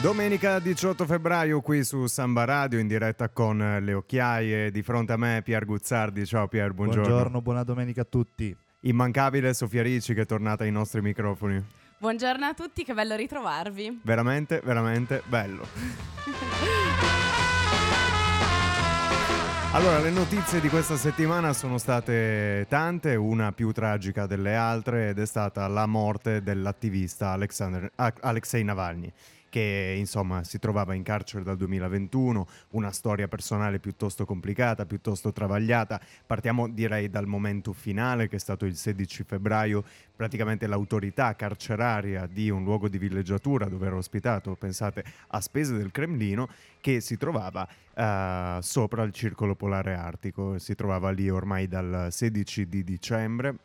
Domenica 18 febbraio qui su Samba Radio in diretta con le occhiaie di fronte a me Pier Guzzardi. Ciao Pier, buongiorno. Buongiorno, buona domenica a tutti. Immancabile Sofia Ricci che è tornata ai nostri microfoni. Buongiorno a tutti, che bello ritrovarvi. Veramente, veramente bello. Allora, le notizie di questa settimana sono state tante, una più tragica delle altre ed è stata la morte dell'attivista Alexander, Alexei Navalny che insomma si trovava in carcere dal 2021, una storia personale piuttosto complicata, piuttosto travagliata. Partiamo direi dal momento finale che è stato il 16 febbraio, praticamente l'autorità carceraria di un luogo di villeggiatura dove era ospitato, pensate, a spese del Cremlino, che si trovava uh, sopra il circolo polare artico, si trovava lì ormai dal 16 di dicembre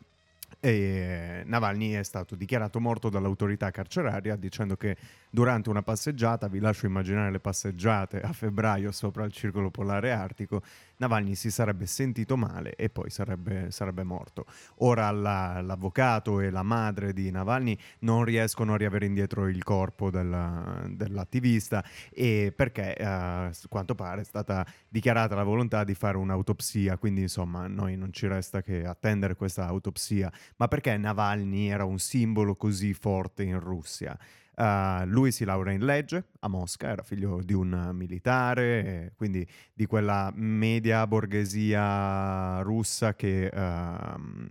e Navalny è stato dichiarato morto dall'autorità carceraria dicendo che durante una passeggiata, vi lascio immaginare le passeggiate a febbraio sopra il circolo polare artico, Navalny si sarebbe sentito male e poi sarebbe, sarebbe morto. Ora la, l'avvocato e la madre di Navalny non riescono a riavere indietro il corpo della, dell'attivista e perché eh, a quanto pare è stata dichiarata la volontà di fare un'autopsia, quindi insomma noi non ci resta che attendere questa autopsia, ma perché Navalny era un simbolo così forte in Russia? Uh, lui si laurea in legge a Mosca, era figlio di un militare, quindi di quella media borghesia russa che uh,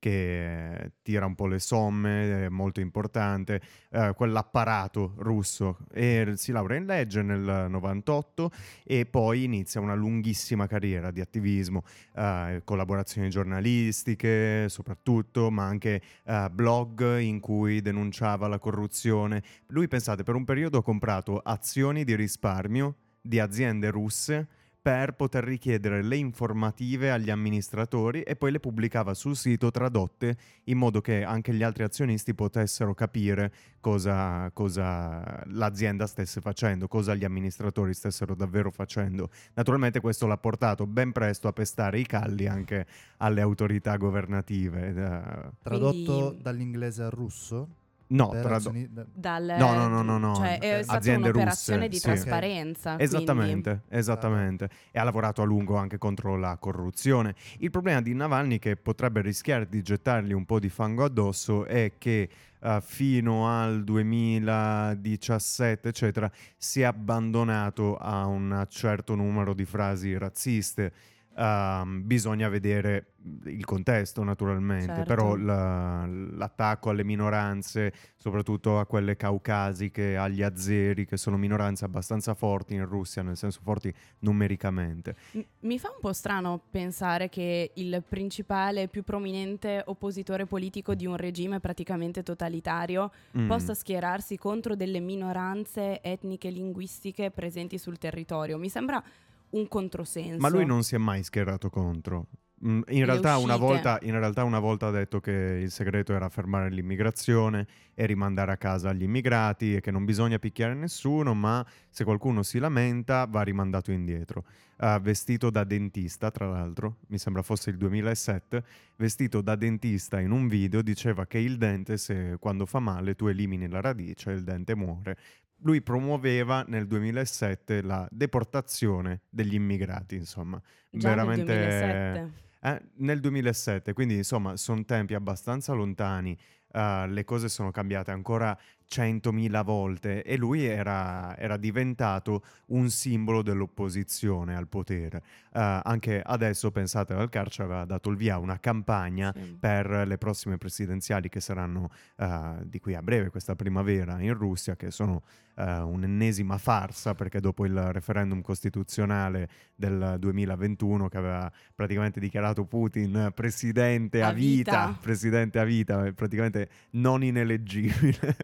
che tira un po' le somme, è molto importante, eh, quell'apparato russo. E si laurea in legge nel 98 e poi inizia una lunghissima carriera di attivismo, eh, collaborazioni giornalistiche soprattutto, ma anche eh, blog in cui denunciava la corruzione. Lui, pensate, per un periodo ha comprato azioni di risparmio di aziende russe per poter richiedere le informative agli amministratori e poi le pubblicava sul sito tradotte in modo che anche gli altri azionisti potessero capire cosa, cosa l'azienda stesse facendo, cosa gli amministratori stessero davvero facendo. Naturalmente questo l'ha portato ben presto a pestare i calli anche alle autorità governative. Eh. Tradotto Quindi... dall'inglese al russo? No, trad- dal, no, no, no, no, no. Cioè è stata Aziende un'operazione russe, di trasparenza. Sì. Esattamente, esattamente. E ha lavorato a lungo anche contro la corruzione. Il problema di Navalny che potrebbe rischiare di gettargli un po' di fango addosso è che uh, fino al 2017, eccetera, si è abbandonato a un certo numero di frasi razziste Um, bisogna vedere il contesto naturalmente, certo. però la, l'attacco alle minoranze, soprattutto a quelle caucasiche, agli azeri, che sono minoranze abbastanza forti in Russia, nel senso forti numericamente. Mi fa un po' strano pensare che il principale, più prominente oppositore politico di un regime praticamente totalitario mm. possa schierarsi contro delle minoranze etniche e linguistiche presenti sul territorio. Mi sembra un controsenso. Ma lui non si è mai schierato contro. Mm, in realtà, volta, in realtà, una volta, ha detto che il segreto era fermare l'immigrazione e rimandare a casa gli immigrati e che non bisogna picchiare nessuno, ma se qualcuno si lamenta va rimandato indietro. Uh, vestito da dentista, tra l'altro, mi sembra fosse il 2007, vestito da dentista in un video diceva che il dente, se quando fa male tu elimini la radice, il dente muore lui promuoveva nel 2007 la deportazione degli immigrati, insomma. Già Veramente, nel 2007. Eh, nel 2007, quindi insomma sono tempi abbastanza lontani, uh, le cose sono cambiate ancora centomila volte e lui era, era, diventato un simbolo dell'opposizione al potere. Uh, anche adesso, pensate, al carcere aveva dato il via a una campagna sì. per le prossime presidenziali che saranno uh, di qui a breve, questa primavera in Russia, che sono uh, un'ennesima farsa perché dopo il referendum costituzionale del 2021 che aveva praticamente dichiarato Putin presidente a, a vita, vita, presidente a vita, praticamente non ineleggibile.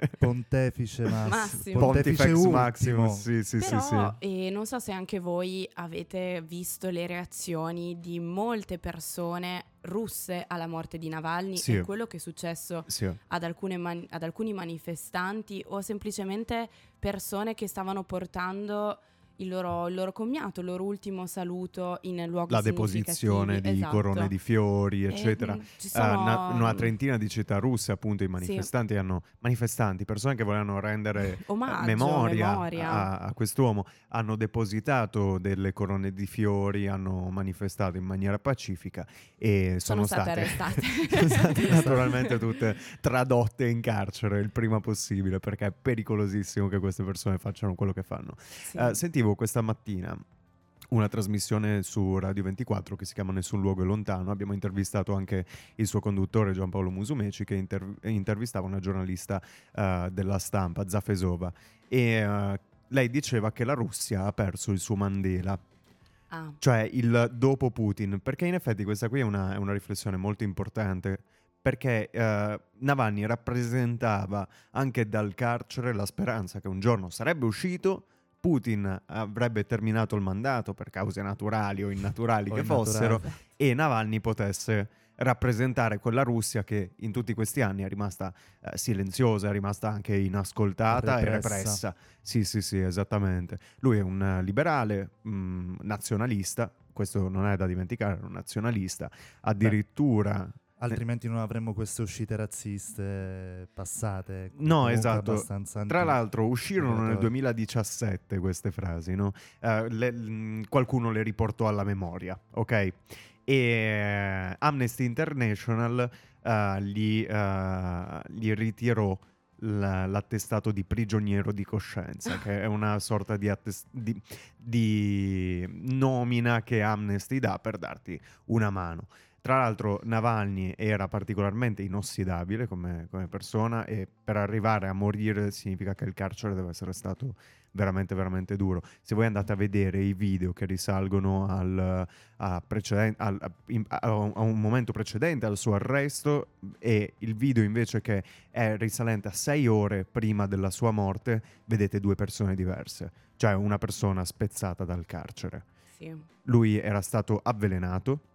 Pontefice massimo. Pontefice Maximus, sì, sì, Però, sì, sì. non so se anche voi avete visto le reazioni di molte persone russe alla morte di Navalny sì. e quello che è successo sì. ad, man- ad alcuni manifestanti o semplicemente persone che stavano portando il loro, il loro, commiato, il loro ultimo saluto in luoghi La deposizione di esatto. corone di fiori, eccetera. E, sono... uh, una, una, trentina di città russe, appunto, i manifestanti sì. hanno manifestanti, persone che volevano rendere Omaggio, memoria, memoria. A, a, quest'uomo, hanno depositato delle corone di fiori, hanno manifestato in maniera pacifica e sono, sono state, state sono state naturalmente tutte tradotte in carcere il prima possibile perché è pericolosissimo che queste persone facciano quello che fanno. Sì. Uh, sentivo sentivo questa mattina una trasmissione su Radio 24 che si chiama Nessun luogo è lontano. Abbiamo intervistato anche il suo conduttore Giampaolo Musumeci che inter- intervistava una giornalista uh, della stampa, Zafesova, e uh, lei diceva che la Russia ha perso il suo Mandela. Ah. Cioè il dopo Putin, perché in effetti questa qui è una, è una riflessione molto importante perché uh, Navalny rappresentava anche dal carcere la speranza che un giorno sarebbe uscito Putin avrebbe terminato il mandato per cause naturali o innaturali o che fossero e Navalny potesse rappresentare quella Russia che in tutti questi anni è rimasta eh, silenziosa, è rimasta anche inascoltata repressa. e repressa. Sì, sì, sì, esattamente. Lui è un liberale, mh, mm, nazionalista, questo non è da dimenticare, è un nazionalista, addirittura... Beh Altrimenti non avremmo queste uscite razziste passate. No, esatto. Tra l'altro uscirono nel 2017 queste frasi, no? Uh, le, l- qualcuno le riportò alla memoria, ok? E uh, Amnesty International uh, gli, gli, ritirò l'attestato di prigioniero di coscienza, che è una sorta di, attest- di, di nomina che Amnesty dà per darti una mano. Tra l'altro Navalny era particolarmente inossidabile come, come, persona e per arrivare a morire significa che il carcere deve essere stato veramente veramente duro. Se voi andate a vedere i video che risalgono al, a, preceden- al, a, a, un momento precedente al suo arresto e il video invece che è risalente a sei ore prima della sua morte, vedete due persone diverse, cioè una persona spezzata dal carcere. Sì. Lui era stato avvelenato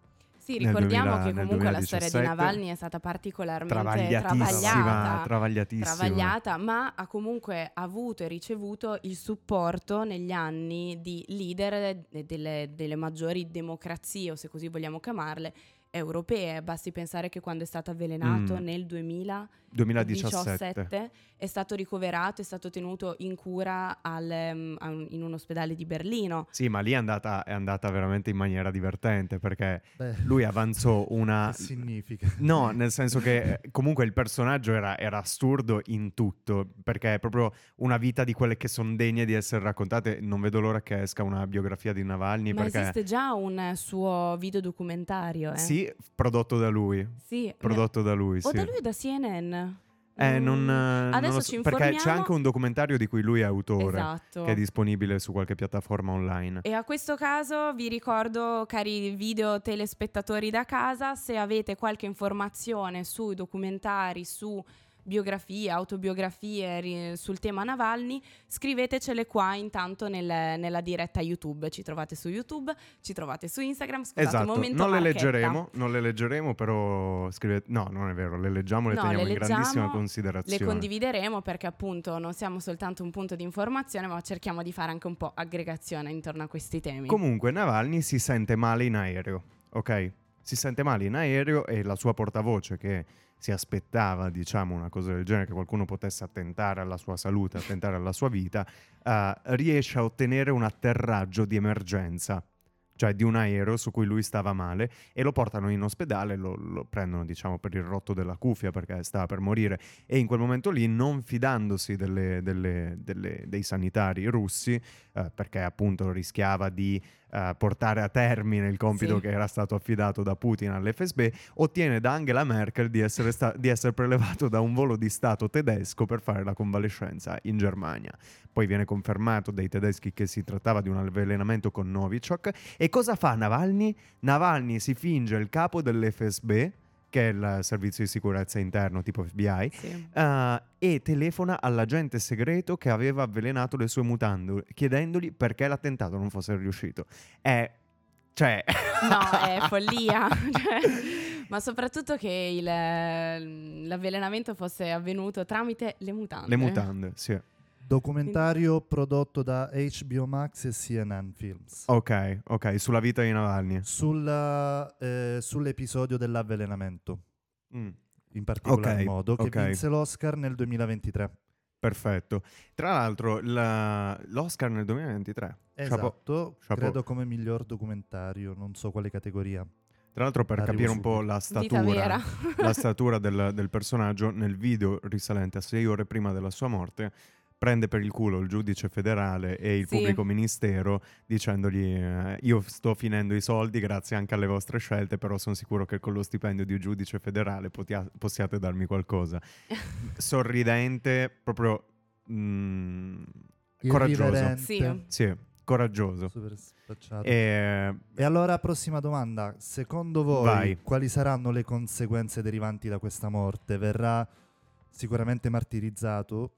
sì, ricordiamo 2000, che comunque la storia di Navalny è stata particolarmente travagliata, travagliatissima. travagliata, ma ha comunque avuto e ricevuto il supporto negli anni di leader delle, delle maggiori democrazie, o se così vogliamo chiamarle, europee. Basti pensare che quando è stato avvelenato mm. nel 2000 2017 è stato ricoverato, è stato tenuto in cura al, um, in un ospedale di Berlino. Sì, ma lì è andata, è andata veramente in maniera divertente perché Beh, lui avanzò una... Che significa? No, nel senso che eh, comunque il personaggio era, era assurdo in tutto perché è proprio una vita di quelle che sono degne di essere raccontate. Non vedo l'ora che esca una biografia di Navalny. Ma perché... esiste già un suo videodocumentario. Eh? Sì, prodotto da lui. Sì. Prodotto da lui, o sì. da lui o da CNN. Eh, non, mm. Adesso non so, ci informiamo. Perché c'è anche un documentario di cui lui è autore, esatto. che è disponibile su qualche piattaforma online. E a questo caso vi ricordo, cari video telespettatori da casa, se avete qualche informazione sui documentari, su biografie, autobiografie sul tema Navalny, scrivetecele qua intanto nel, nella diretta YouTube. Ci trovate su YouTube, ci trovate su Instagram. Scusate esatto. momento non le leggeremo, non le leggeremo, però scrivete... No, non è vero, le leggiamo, le no, teniamo le in leggiamo, grandissima considerazione. Le condivideremo perché appunto non siamo soltanto un punto di informazione, ma cerchiamo di fare anche un po' aggregazione intorno a questi temi. Comunque Navalny si sente male in aereo, ok? Si sente male in aereo e la sua portavoce che si aspettava, diciamo, una cosa del genere, che qualcuno potesse attentare alla sua salute, attentare alla sua vita, uh, riesce a ottenere un atterraggio di emergenza cioè di un aereo su cui lui stava male e lo portano in ospedale, lo, lo, prendono diciamo per il rotto della cuffia perché stava per morire. E in quel momento lì non fidandosi delle, delle, delle, dei sanitari russi eh, perché appunto rischiava di uh, portare a termine il compito sì. che era stato affidato da Putin all'FSB, ottiene da Angela Merkel di essere, sta- di essere prelevato da un volo di Stato tedesco per fare la convalescenza in Germania. Poi viene confermato dai tedeschi che si trattava di un avvelenamento con Novichok. E cosa fa Navalny? Navalny si finge il capo dell'FSB che è il servizio di sicurezza interno tipo FBI, sì. uh, e telefona all'agente segreto che aveva avvelenato le sue mutande, chiedendogli perché l'attentato non fosse riuscito. È... cioè... no, è follia. Cioè, ma soprattutto che il, l'avvelenamento fosse avvenuto tramite le mutande. Le mutande, sì. Documentario prodotto da HBO Max e CNN Films. Ok, ok, sulla vita di Navalny. Sulla, eh, sull'episodio dell'avvelenamento, Mm, in particolar Ok, modo, che ok. vinse l'Oscar nel 2023. perfetto. Tra l'altro, la- l'Oscar nel 2023. Chapeau. Esatto, Chapeau. credo come miglior documentario, non so quale categoria. Tra l'altro, per Arrivo capire un po' subito. la statura, la statura del, del personaggio, nel video risalente a sei ore prima della sua morte, prende per il culo il giudice federale e il Sì. pubblico ministero dicendogli eh, io sto finendo i soldi grazie anche alle vostre scelte, però sono sicuro che con lo stipendio di giudice federale potia- possiate darmi qualcosa. Sorridente, proprio... mm, coraggioso. Sì. Sì, coraggioso. E, E allora, prossima domanda. Secondo voi, Vai. quali saranno le conseguenze derivanti da questa morte? Verrà sicuramente martirizzato?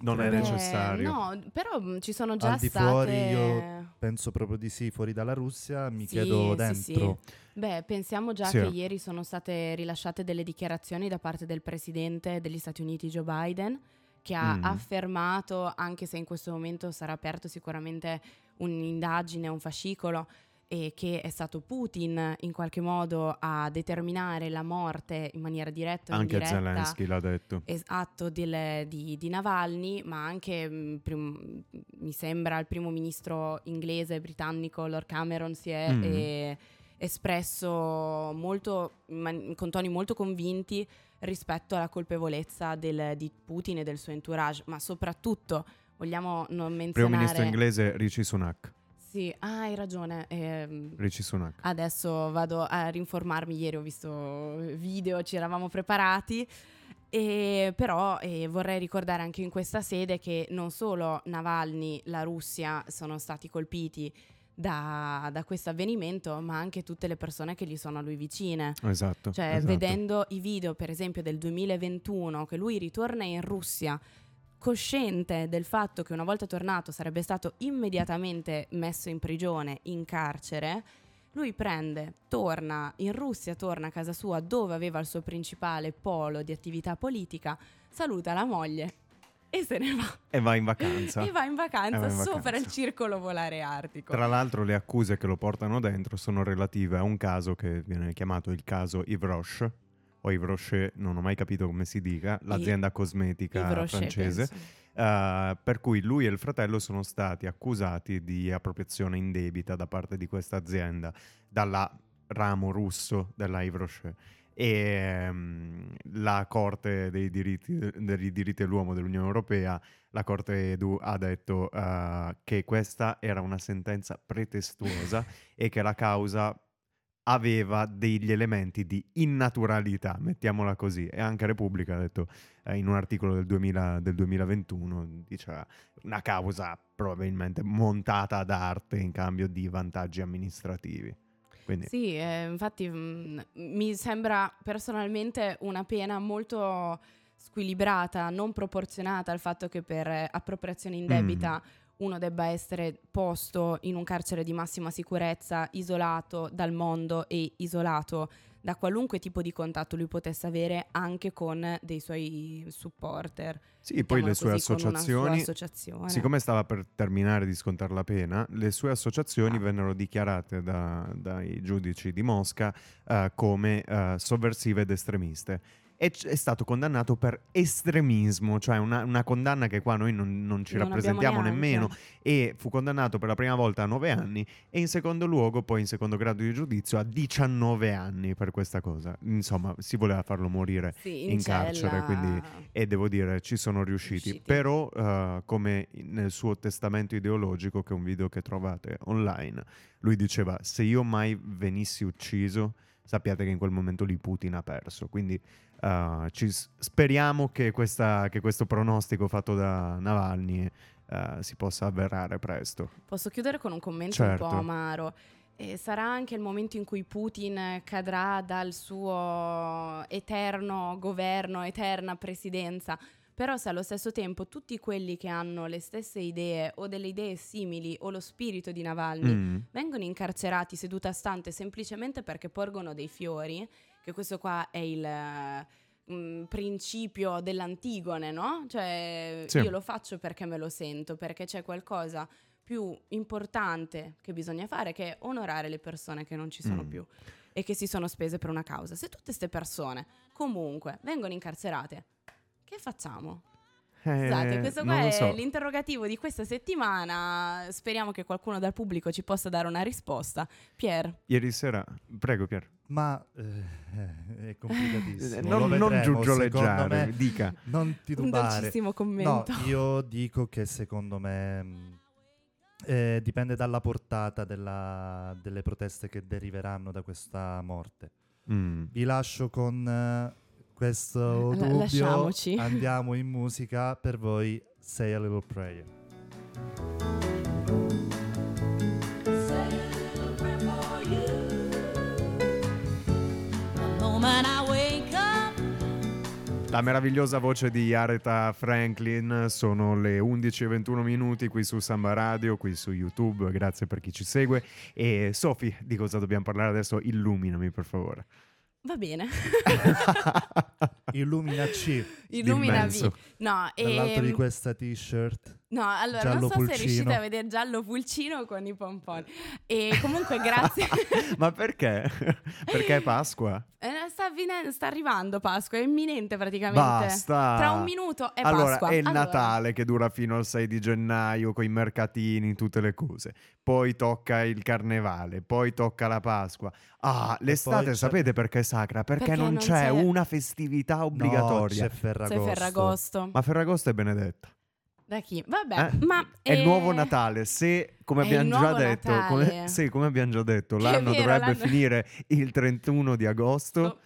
Non è Beh, necessario. No, però mh, ci sono già Al di state... fuori io Penso proprio di sì, fuori dalla Russia, mi Sì, chiedo sì, dentro. Beh, pensiamo già Sì. che ieri sono state rilasciate delle dichiarazioni da parte del presidente degli Stati Uniti Joe Biden che ha Mm. affermato, anche se in questo momento sarà aperto sicuramente un'indagine, un fascicolo, e che è stato Putin in qualche modo a determinare la morte in maniera diretta Anche indiretta Zelensky l'ha detto. esatto del- di, di Navalny, ma anche mh, prim- mi sembra il primo ministro inglese britannico Lord Cameron si è Mm. eh, espresso molto, man- con toni molto convinti rispetto alla colpevolezza del- di Putin e del suo entourage, ma soprattutto vogliamo non menzionare... Primo ministro inglese Rishi Sunak. Sì, ah, hai ragione. ehm, Rishi Sunak. Adesso vado a rinformarmi, ieri ho visto video, ci eravamo preparati. E però eh, vorrei ricordare anche in questa sede che non solo Navalny, la Russia sono stati colpiti da, da questo avvenimento, ma anche tutte le persone che gli sono a lui vicine. Esatto. Cioè, esatto. vedendo i video, per esempio, del 2021, che lui ritorna in Russia, cosciente del fatto che una volta tornato sarebbe stato immediatamente messo in prigione, in carcere, lui prende, torna in Russia, torna a casa sua dove aveva il suo principale polo di attività politica, saluta la moglie e se ne va. E va in vacanza. E va in vacanza va in sopra vacanza. il circolo polare artico. Tra l'altro le accuse che lo portano dentro sono relative a un caso che viene chiamato il caso Yves Roche, o Yves Rocher, non ho mai capito come si dica, l'azienda cosmetica Yves francese, eh, per cui lui e il fratello sono stati accusati di appropriazione indebita da parte di questa azienda, dalla ramo russo della Yves Rocher. E ehm, la Corte dei diritti, dei diritti dell'uomo dell'Unione Europea, la Corte Edu, ha detto eh, che questa era una sentenza pretestuosa e che la causa aveva degli elementi di innaturalità, mettiamola così. E anche Repubblica ha detto eh, in un articolo del, 2000 del 2021, diceva una causa probabilmente montata ad arte in cambio di vantaggi amministrativi. Quindi, Sì, eh, infatti mh, mi sembra personalmente una pena molto squilibrata, non proporzionata al fatto che per appropriazione indebita uno debba essere posto in un carcere di massima sicurezza, isolato dal mondo e isolato da qualunque tipo di contatto lui potesse avere anche con dei suoi supporter. sì, poi le sue così, sua associazioni, associazione. siccome stava per terminare di scontare la pena, le sue associazioni Ah. vennero dichiarate da- dai giudici di Mosca eh, come eh, sovversive ed estremiste. C- è stato condannato per estremismo, cioè una, una condanna che qua noi non, non ci Non rappresentiamo nemmeno, e fu condannato per la prima volta a 9 anni e in secondo luogo poi in secondo grado di giudizio a 19 anni per questa cosa. Insomma, si voleva farlo morire Sì, in cella. carcere, quindi- e devo dire ci sono riusciti. Riusciti. Però eh, come nel suo testamento ideologico, che è un video che trovate online, lui diceva se io mai venissi ucciso, sappiate che in quel momento lì Putin ha perso. Quindi eh, ci speriamo che, questa- che questo pronostico fatto da Navalny eh, si possa avverare presto. Posso chiudere con un commento un Certo. po' amaro. E sarà anche il momento in cui Putin cadrà dal suo eterno governo, eterna presidenza. Però se allo stesso tempo tutti quelli che hanno le stesse idee o delle idee simili o lo spirito di Navalny Mm. vengono incarcerati seduta stante semplicemente perché porgono dei fiori, che questo qua è il... mh, principio dell'Antigone, no? Cioè Sì. io lo faccio perché me lo sento, perché c'è qualcosa più importante che bisogna fare che è onorare le persone che non ci sono Mm. più e che si sono spese per una causa. Se tutte queste persone comunque vengono incarcerate, che facciamo? Eh, Scusate, questo qua è so. l'interrogativo di questa settimana. Speriamo che qualcuno dal pubblico ci possa dare una risposta. Pier, Ieri sera, prego Pier. Ma eh, è complicatissimo. Non, non vedremo, giuggioleggiare, secondo me. dica. Non ti un dolcissimo No, commento. io dico che secondo me mh, eh, dipende dalla portata della- delle proteste che deriveranno da questa morte. Mm. Vi lascio con eh, questo La- dubbio. lasciamoci. Andiamo in musica per voi. Say a little prayer. La meravigliosa voce di Aretha Franklin sono le 11.21 minuti qui su Samba Radio, qui su YouTube, grazie per chi ci segue. E Sofi, di cosa dobbiamo parlare adesso? Illuminami per favore. Va bene. Illuminaci Illuminavi. D'immenso. No, dall'alto di ehm, questa t-shirt. No, allora giallo non so se pulcino. riuscite a vedere giallo pulcino con i pompon. E comunque grazie. Ma perché? perché è Pasqua? Eh, sta, avvinen- sta arrivando Pasqua, è imminente praticamente. Basta. Tra un minuto è allora, Pasqua. è il Allora, Natale che dura fino al 6 di gennaio con i mercatini, tutte le cose. Poi tocca il carnevale, poi tocca la Pasqua. Ah, l'estate c'è- sapete perché è sacra? Perché, Perché non, non c'è, c'è- una festività obbligatoria. No, c'è Ferragosto. Sei Ferragosto. Ma Ferragosto è benedetta. Da chi? Vabbè, Eh? ma... È il eh, nuovo Natale. Se, come abbiamo già detto, come, sì, come abbiamo già detto, l'anno vero, dovrebbe l'anno- finire il 31 di agosto. Oh.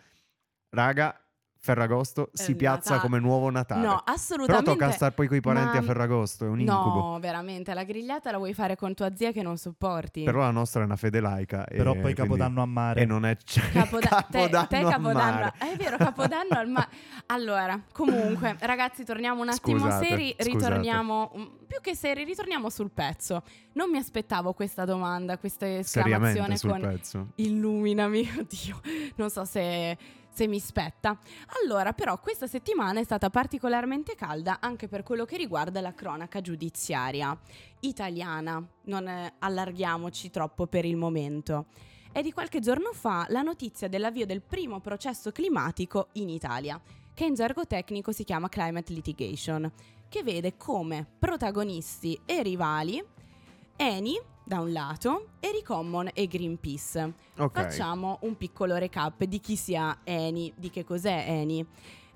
Raga, Ferragosto È si il piazza Natale. come nuovo Natale. No, Però assolutamente. tocca stare poi con i parenti Ma- a Ferragosto, è un incubo. No, veramente, la grigliata la vuoi fare con tua zia che non sopporti. Però la nostra è una fede laica. e Però poi quindi- Capodanno a mare. E non è c- Capoda- te, Capodanno te a Capodanno, mare. è vero, Capodanno al mare. Allora, comunque, ragazzi, torniamo un attimo Scusate, seri, scusate. ritorniamo mm, più che seri, ritorniamo sul pezzo. Non mi aspettavo questa domanda, questa esclamazione Seriamente sul con pezzo. illuminami, oddio, non so se, se mi spetta. Allora, però, questa settimana è stata particolarmente calda anche per quello che riguarda la cronaca giudiziaria italiana. Non eh, allarghiamoci troppo per il momento. È di qualche giorno fa la notizia dell'avvio del primo processo climatico in Italia, che in gergo tecnico si chiama climate litigation, che vede come protagonisti e rivali Eni da un lato e Ricommon e Greenpeace. Ok. Facciamo un piccolo recap di chi sia Eni, di che cos'è Eni.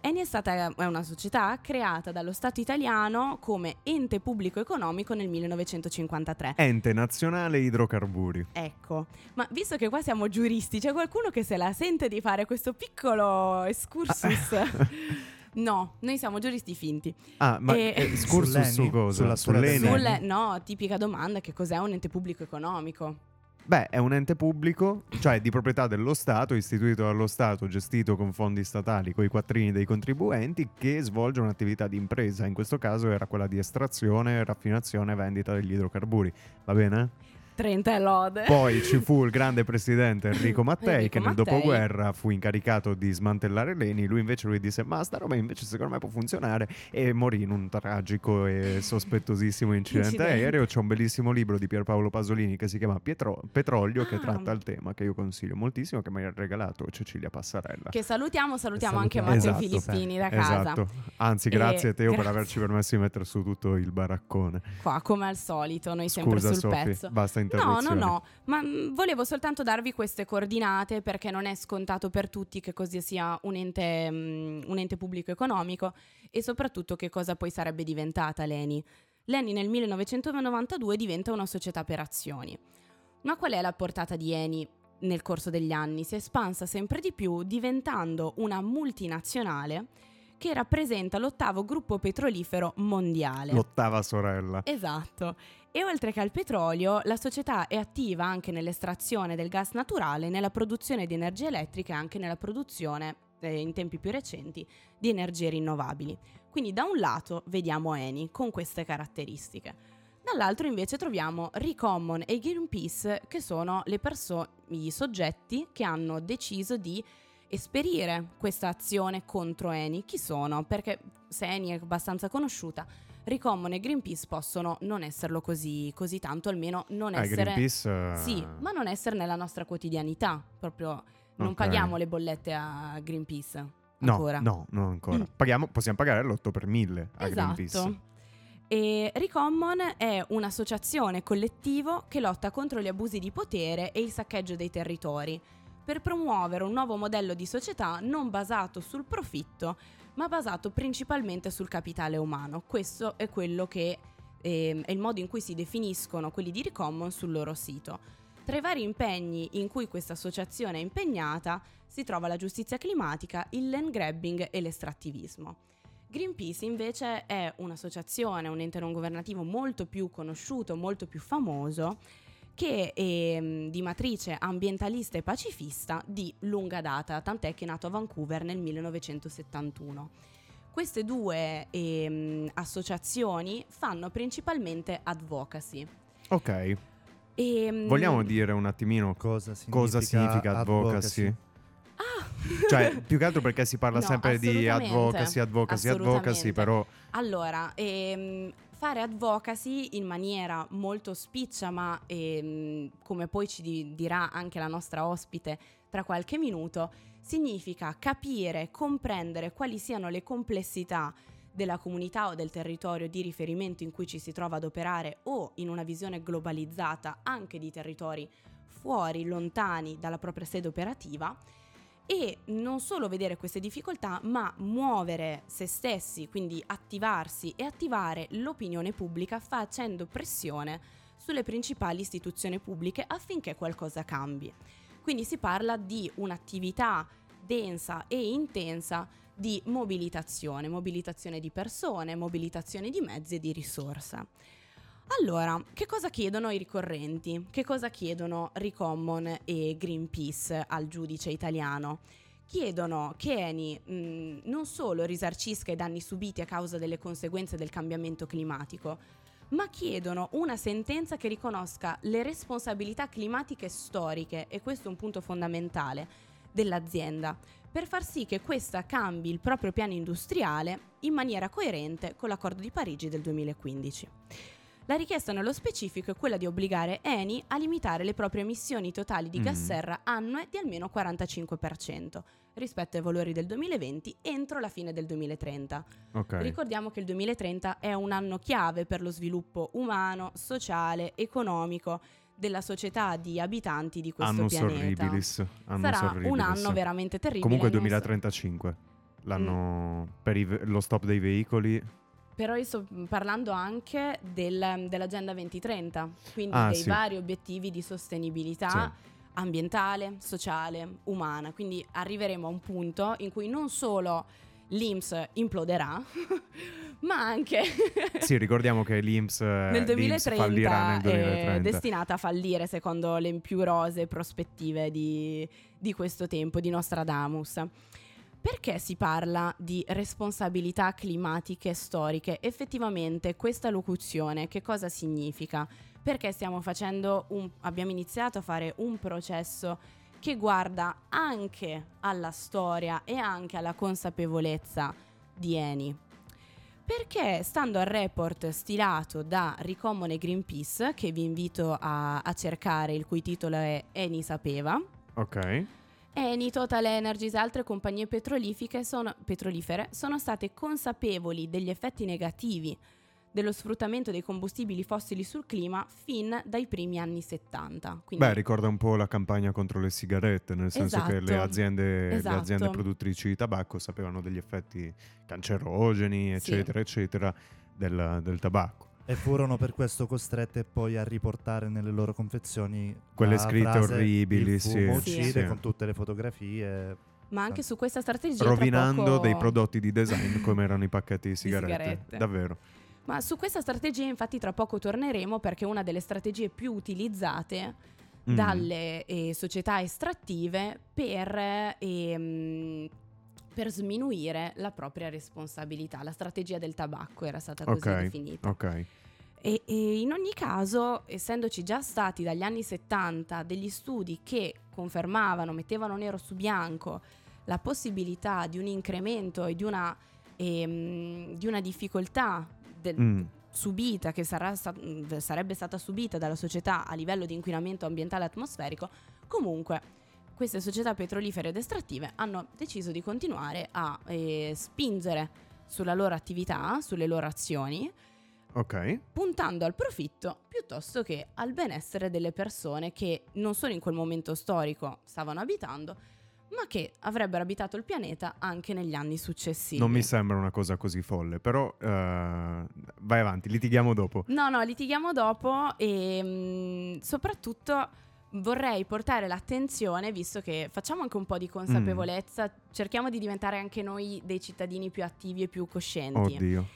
Eni è stata è una società creata dallo Stato italiano come ente pubblico economico nel 1953. Ente nazionale idrocarburi. Ecco, ma visto che qua siamo giuristi, c'è qualcuno che se la sente di fare questo piccolo excursus? no, noi siamo giuristi finti. Ah, ma E- eh, scursus su cosa? Sulla Sull'Eni? dell'Eni? Sul, no, tipica domanda, che cos'è un ente pubblico economico? Beh, è un ente pubblico, cioè di proprietà dello Stato, istituito dallo Stato, gestito con fondi statali, con i quattrini dei contribuenti, che svolge un'attività di impresa. In questo caso era quella di estrazione, raffinazione e vendita degli idrocarburi. Va bene? 30 e lode. Poi ci fu il grande presidente Enrico Mattei Enrico che nel Mattei. dopoguerra fu incaricato di smantellare l'Eni, lui invece lui disse ma sta roba invece secondo me può funzionare e morì in un tragico e sospettosissimo incidente, Incidente. aereo. C'è un bellissimo libro di Pierpaolo Pasolini che si chiama Pietro- Petrolio che Ah. tratta il tema che io consiglio moltissimo che mi ha regalato Cecilia Passarella. Che salutiamo, salutiamo Che anche salutiamo. Matteo Esatto. Filippini da casa. Esatto, anzi E grazie a Teo per averci permesso di mettere su tutto il baraccone. Qua, come al solito, noi sempre Scusa sul Sofi, pezzo. basta No, no, no, ma mm, volevo soltanto darvi queste coordinate perché non è scontato per tutti che così sia un ente, mm, un ente pubblico economico e soprattutto che cosa poi sarebbe diventata l'ENI. L'ENI nel 1992 diventa una società per azioni. Ma qual è la portata di ENI nel corso degli anni? Si è espansa sempre di più diventando una multinazionale che rappresenta l'ottavo gruppo petrolifero mondiale. L'ottava sorella. Esatto. E oltre che al petrolio, la società è attiva anche nell'estrazione del gas naturale, nella produzione di energia elettrica e anche nella produzione, eh, in tempi più recenti, di energie rinnovabili. Quindi da un lato vediamo Eni con queste caratteristiche. Dall'altro invece troviamo Recommon e Greenpeace che sono perso- i soggetti che hanno deciso di esperire questa azione contro Eni. Chi sono? Perché se Eni è abbastanza conosciuta, Ricommon e Greenpeace possono non esserlo così, così tanto, almeno non Eh, essere... Greenpeace... eh, Sì, ma non essere nella nostra quotidianità, proprio non Ok. paghiamo le bollette a Greenpeace No, ancora. no, non ancora. Mm. Paghiamo- possiamo pagare l'8 per 1000 a Greenpeace. Esatto. E Recommon è un'associazione collettivo che lotta contro gli abusi di potere e il saccheggio dei territori, per promuovere un nuovo modello di società non basato sul profitto, ma basato principalmente sul capitale umano. Questo è quello che ehm, è il modo in cui si definiscono quelli di Recommon sul loro sito. Tra i vari impegni in cui questa associazione è impegnata si trova la giustizia climatica, il land grabbing e l'estrattivismo. Greenpeace invece è un'associazione, un ente non governativo molto più conosciuto, molto più famoso, che è ehm, di matrice ambientalista e pacifista di lunga data, tant'è che è nato a Vancouver nel 1971. Queste due ehm, associazioni fanno principalmente advocacy. Ok, Ehm, vogliamo dire un attimino Cosa significa, cosa significa advocacy? Ah! Cioè, più che altro perché si parla No, sempre di advocacy, advocacy, advocacy, però Allora, ehm, fare advocacy in maniera molto spiccia, ma ehm, come poi ci di- dirà anche la nostra ospite tra qualche minuto, significa capire, comprendere quali siano le complessità della comunità o del territorio di riferimento in cui ci si trova ad operare o in una visione globalizzata anche di territori fuori, lontani dalla propria sede operativa e non solo vedere queste difficoltà, ma muovere se stessi, quindi attivarsi e attivare l'opinione pubblica facendo pressione sulle principali istituzioni pubbliche affinché qualcosa cambi. Quindi si parla di un'attività densa e intensa di mobilitazione, mobilitazione di persone, mobilitazione di mezzi e di risorsa. Allora, che cosa chiedono i ricorrenti? Che cosa chiedono Ricommon e Greenpeace al giudice italiano? Chiedono che Eni mh, non solo risarcisca i danni subiti a causa delle conseguenze del cambiamento climatico, ma chiedono una sentenza che riconosca le responsabilità climatiche storiche, e questo è un punto fondamentale, dell'azienda, per far sì che questa cambi il proprio piano industriale in maniera coerente con l'accordo di Parigi del 2015. La richiesta nello specifico è quella di obbligare Eni a limitare le proprie emissioni totali di gas Mm. serra annue di almeno 45% rispetto ai valori del 2020 entro la fine del 2030. ok. Ricordiamo che il 2030 è un anno chiave per lo sviluppo umano, sociale, economico della società di abitanti di questo Annus pianeta. horribilis. Annus Sarà un horribilis. anno veramente terribile. Comunque non so- 2035. L'anno Mm. per i lo stop dei veicoli. Però io sto parlando anche del- dell'Agenda 2030, quindi Ah, dei sì. vari obiettivi di sostenibilità ambientale, sociale, umana. Quindi arriveremo a un punto in cui non solo l'IMS imploderà, ma anche Sì, ricordiamo che l'IMS, eh, nel l'INPS 2030, fallirà nel è 2030. destinata a fallire secondo le più rose prospettive di, di questo tempo, di Nostradamus. Perché si parla di responsabilità climatiche storiche? Effettivamente questa locuzione che cosa significa? Perché un, abbiamo iniziato a fare un processo che guarda anche alla storia e anche alla consapevolezza di Eni. Perché stando al report stilato da Ricommon e Greenpeace, che vi invito a, a cercare, il cui titolo è Eni sapeva, Ok. Eni, Total Energies e altre compagnie petrolifere sono, petrolifere sono state consapevoli degli effetti negativi dello sfruttamento dei combustibili fossili sul clima fin dai primi anni 70. Quindi Beh, ricorda un po' la campagna contro le sigarette, nel senso che le Esatto, aziende, le esatto. aziende produttrici di tabacco sapevano degli effetti cancerogeni, Sì. eccetera, eccetera, del, del tabacco. E furono per questo costrette poi a riportare nelle loro confezioni Quelle scritte frase, orribili, "Il fumo sì, uccide", sì. con tutte le fotografie. ma anche su questa strategia tra Rovinando poco- dei prodotti di design come erano i pacchetti di sigarette. sigarette. Davvero. Ma su questa strategia infatti tra poco torneremo perché è una delle strategie più utilizzate Mm. dalle eh, società estrattive per, ehm, per sminuire la propria responsabilità. La strategia del tabacco era stata così Ok, definita. Ok. E, e in ogni caso, essendoci già stati dagli anni 70 degli studi che confermavano, mettevano nero su bianco la possibilità di un incremento e di una, ehm, di una difficoltà del- Mm. subita, che sarà mh, sarebbe stata subita dalla società a livello di inquinamento ambientale e atmosferico, comunque queste società petrolifere ed estrattive hanno deciso di continuare a eh, spingere sulla loro attività, sulle loro azioni, Ok. puntando al profitto piuttosto che al benessere delle persone che non solo in quel momento storico stavano abitando, ma che avrebbero abitato il pianeta anche negli anni successivi. Non mi sembra una cosa così folle, però eh, vai avanti, litighiamo dopo. No, no, litighiamo dopo e mm, soprattutto vorrei portare l'attenzione, visto che facciamo anche un po' di consapevolezza, cerchiamo di diventare anche noi dei cittadini più attivi e più coscienti. Oddio.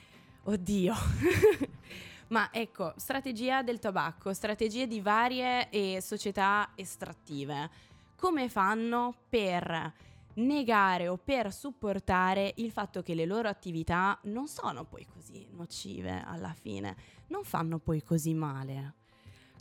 Oddio. Ma ecco, strategia del tabacco, strategie di varie eh, società estrattive. Come fanno per negare o per supportare il fatto che le loro attività non sono poi così nocive alla fine, non fanno poi così male?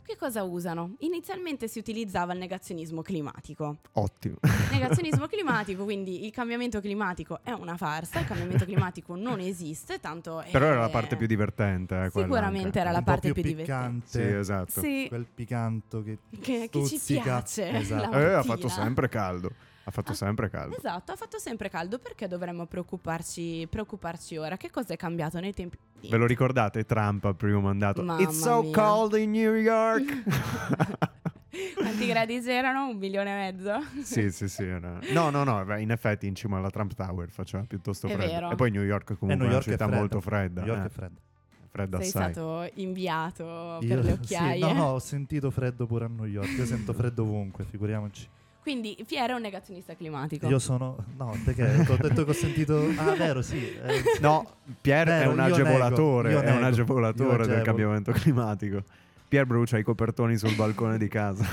Che cosa usano? Inizialmente si utilizzava il negazionismo climatico. Ottimo. Negazionismo climatico, quindi il cambiamento climatico è una farsa, il cambiamento climatico non esiste, tanto è... Però era la parte più divertente. eh, Sicuramente anche. era la un po' parte più, più divertente. Sì, piccante. esatto. Sì, Quel picanto che, che, che ci piace. Esatto. la Eh, ha fatto sempre caldo. Ha fatto Ah, sempre caldo. Esatto, ha fatto sempre caldo, perché dovremmo preoccuparci, preoccuparci ora? Che cosa è cambiato nei tempi? Ve lo ricordate Trump al primo mandato? Mamma It's so mia. cold in New York. Quanti gradi c'erano? Un milione e mezzo? sì, sì, sì. era- No, no, no, beh, in effetti in cima alla Trump Tower faceva piuttosto È freddo. vero. E poi New York Eh, comunque New è una York è città fredda. molto fredda. New York eh, è fredda. fredda Sei assai. stato inviato Io- per le sì, occhiaie. no, no, ho sentito freddo pure a New York. Io sento freddo ovunque, figuriamoci. Quindi Fiera è un negazionista climatico. Io sono. No, perché ho detto che ho sentito. Ah, vero, sì. eh, No, Pier è un nego, agevolatore, io è un agevolatore del cambiamento climatico. Pier brucia i copertoni sul balcone di casa.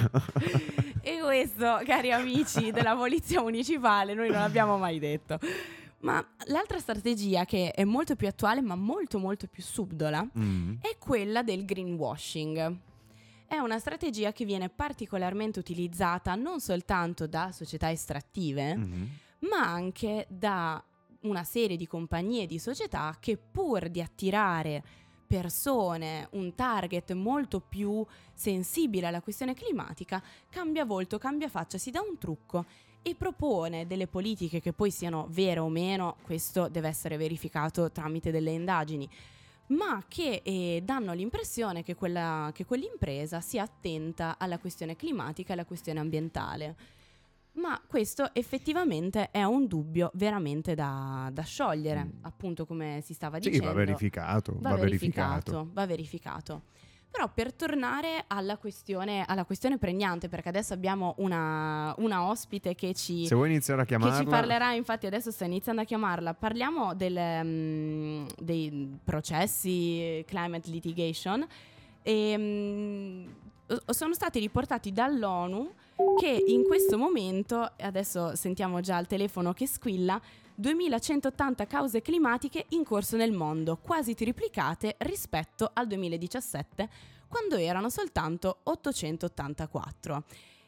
E questo, cari amici della Polizia Municipale, noi non l'abbiamo mai detto. Ma l'altra strategia che è molto più attuale, ma molto molto più subdola, Mm. è quella del greenwashing. È una strategia che viene particolarmente utilizzata non soltanto da società estrattive, Mm. ma anche da una serie di compagnie e di società che pur di attirare persone, un target molto più sensibile alla questione climatica, cambia volto, cambia faccia, si dà un trucco e propone delle politiche che poi siano vere o meno, questo deve essere verificato tramite delle indagini, ma che eh, danno l'impressione che, quella, che quell'impresa sia attenta alla questione climatica e alla questione ambientale. Ma questo effettivamente è un dubbio veramente da, da sciogliere, Mm. appunto come si stava Sì, dicendo. va verificato, va, Va verificato. verificato, va verificato. Però per tornare alla questione, alla questione pregnante, perché adesso abbiamo una, una ospite che ci, Se vuoi iniziare a che chiamarla... ci parlerà, infatti adesso sta iniziando a chiamarla, parliamo del, mm, dei processi climate litigation. E o- sono stati riportati dall'ONU che in questo momento, adesso sentiamo già il telefono che squilla, 2180 cause climatiche in corso nel mondo, quasi triplicate rispetto al 2017, quando erano soltanto 884.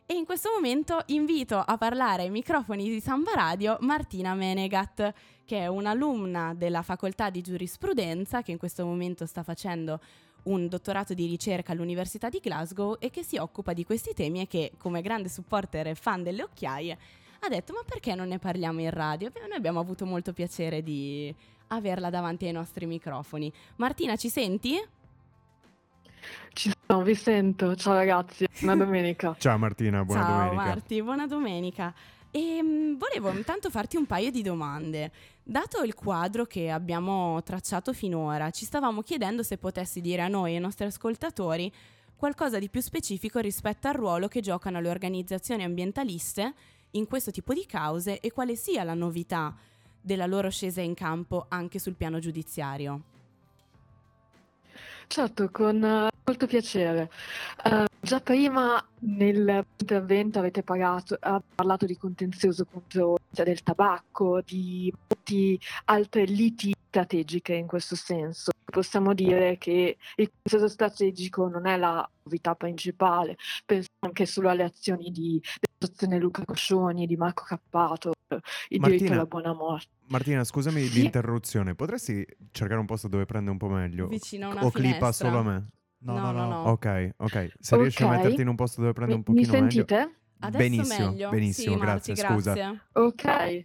E in questo momento invito a parlare ai microfoni di Samba Radio Martina Menegat, che è un'alumna della facoltà di giurisprudenza che in questo momento sta facendo un dottorato di ricerca all'Università di Glasgow e che si occupa di questi temi e che come grande supporter e fan delle occhiaie ha detto ma perché non ne parliamo in radio? E noi abbiamo avuto molto piacere di averla davanti ai nostri microfoni. Martina, ci senti? Ci sono, vi sento. Ciao ragazzi, buona domenica. Ciao Martina, buona Ciao domenica. Marti, buona domenica. E mm, volevo intanto farti un paio di domande. Dato il quadro che abbiamo tracciato finora, ci stavamo chiedendo se potessi dire a noi e ai nostri ascoltatori qualcosa di più specifico rispetto al ruolo che giocano le organizzazioni ambientaliste in questo tipo di cause e quale sia la novità della loro scesa in campo anche sul piano giudiziario. Certo, con eh, molto piacere. Eh, già prima nell'intervento avete parlato, parlato di contenzioso contro cioè del tabacco, di molti altre liti strategiche in questo senso. possiamo dire che il consenso strategico non è la novità principale, penso anche solo alle azioni di dell'associazione Luca Coscioni, di Marco Cappato, il diritto Martina, alla buona morte. Martina, scusami Sì, l'interruzione, potresti cercare un posto dove prende un po' meglio? Vicino a una O clipa finestra. solo a me? No, No, no, no, no. Ok, ok. Se riesci a ok. metterti in un posto dove prende Mi, un mi pochino meglio. sentite? Adesso Benissimo, meglio. benissimo, sì, grazie, Marti, scusa. grazie. Ok, Insomma,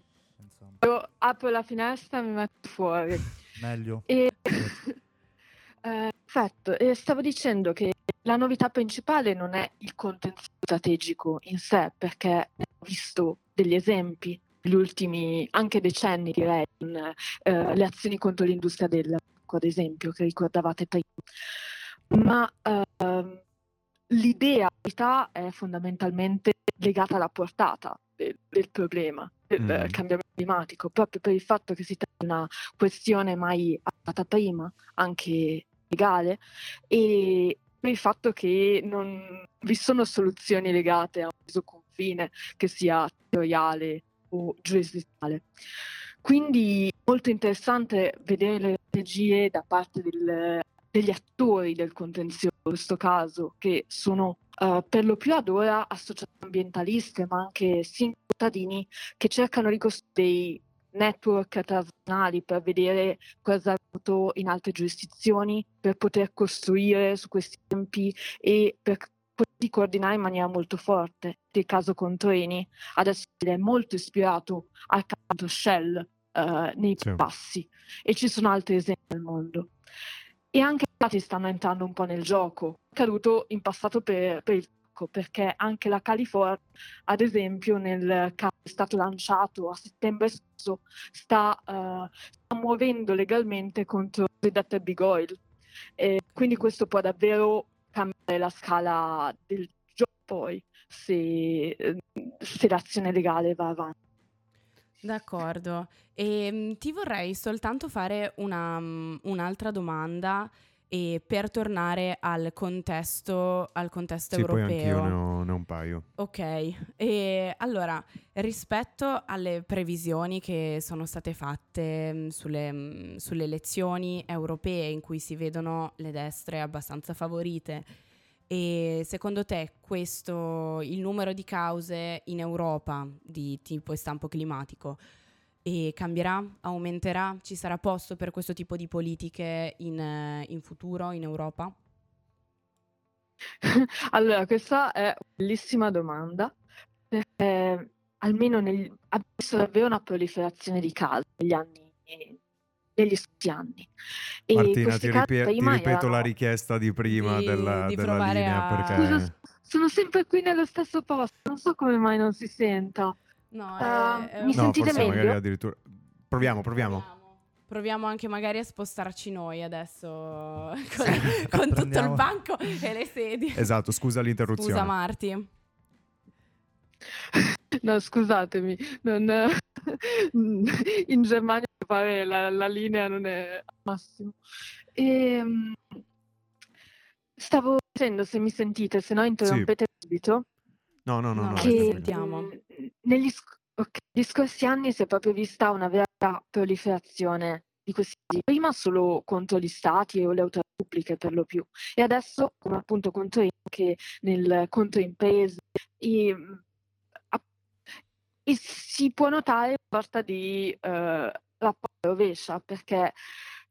io apro la finestra e mi metto fuori. meglio. E, eh, perfetto, e stavo dicendo che la novità principale non è il contenuto strategico in sé, perché ho visto degli esempi negli ultimi anche decenni, direi, in, eh, le azioni contro l'industria del ad esempio, che ricordavate prima. Ma ehm, l'idea è fondamentalmente legata alla portata del, del problema del Mm. cambiamento climatico, proprio per il fatto che si tratta di una questione mai affrontata prima, anche legale, e per il fatto che non vi sono soluzioni legate a un preciso confine che sia territoriale o giurisdizionale. Quindi molto interessante vedere le strategie da parte del- degli attori del contenzioso, in questo caso, che sono eh, per lo più ad ora associazioni ambientaliste, ma anche singoli cittadini che cercano di costruire dei network transnazionali per vedere cosa è avvenuto in altre giurisdizioni, per poter costruire su questi tempi e per potersi coordinare in maniera molto forte. Il caso contro Eni adesso è molto ispirato al caso Shell eh, nei Sì. passi e ci sono altri esempi nel mondo. E anche gli stati stanno entrando un po' nel gioco, è accaduto in passato per, per il tobacco, perché anche la California, ad esempio, nel caso è stato lanciato a settembre scorso, sta, eh, sta muovendo legalmente contro il cosiddetto big oil. E quindi questo può davvero cambiare la scala del gioco poi, se, se l'azione legale va avanti. D'accordo. E ti vorrei soltanto fare una, mm, un'altra domanda e per tornare al contesto, al contesto Sì, poi europeo. anch'io ne ho, ne ho un paio. Ok, e allora rispetto alle previsioni che sono state fatte mh, sulle, mh, sulle elezioni europee in cui si vedono le destre abbastanza favorite, e secondo te questo, il numero di cause in Europa di tipo stampo climatico e cambierà, aumenterà? Ci sarà posto per questo tipo di politiche in, in futuro in Europa? Allora, questa è una bellissima domanda, perché almeno negli, abbiamo visto davvero una proliferazione di casi negli anni, negli scorsi anni. E Martina, ti, ripie- ti ripeto la erano- richiesta di prima Di- della, di della linea a- perché... Scusa, sono sempre qui nello stesso posto, non so come mai non si senta. No, Ah, è- è mi un- No, sentite forse magari meglio? addirittura... Proviamo, proviamo. Proviamo. Proviamo anche magari a spostarci noi adesso con, con tutto il banco e le sedie. Esatto, scusa l'interruzione. Scusa Marti. No, scusatemi, non- in Germania pare la, la linea non è al massimo. Ehm, stavo dicendo, se mi sentite, se no interrompete subito, No, no, no, No, no. no, che sentiamo. mm, negli, sc- ok, negli scorsi anni si è proprio vista una vera proliferazione di questi prima solo contro gli stati o le autorità pubbliche per lo più e adesso come appunto contro anche nel contro imprese e, a- e si può notare una sorta di eh, rapporto rovescia perché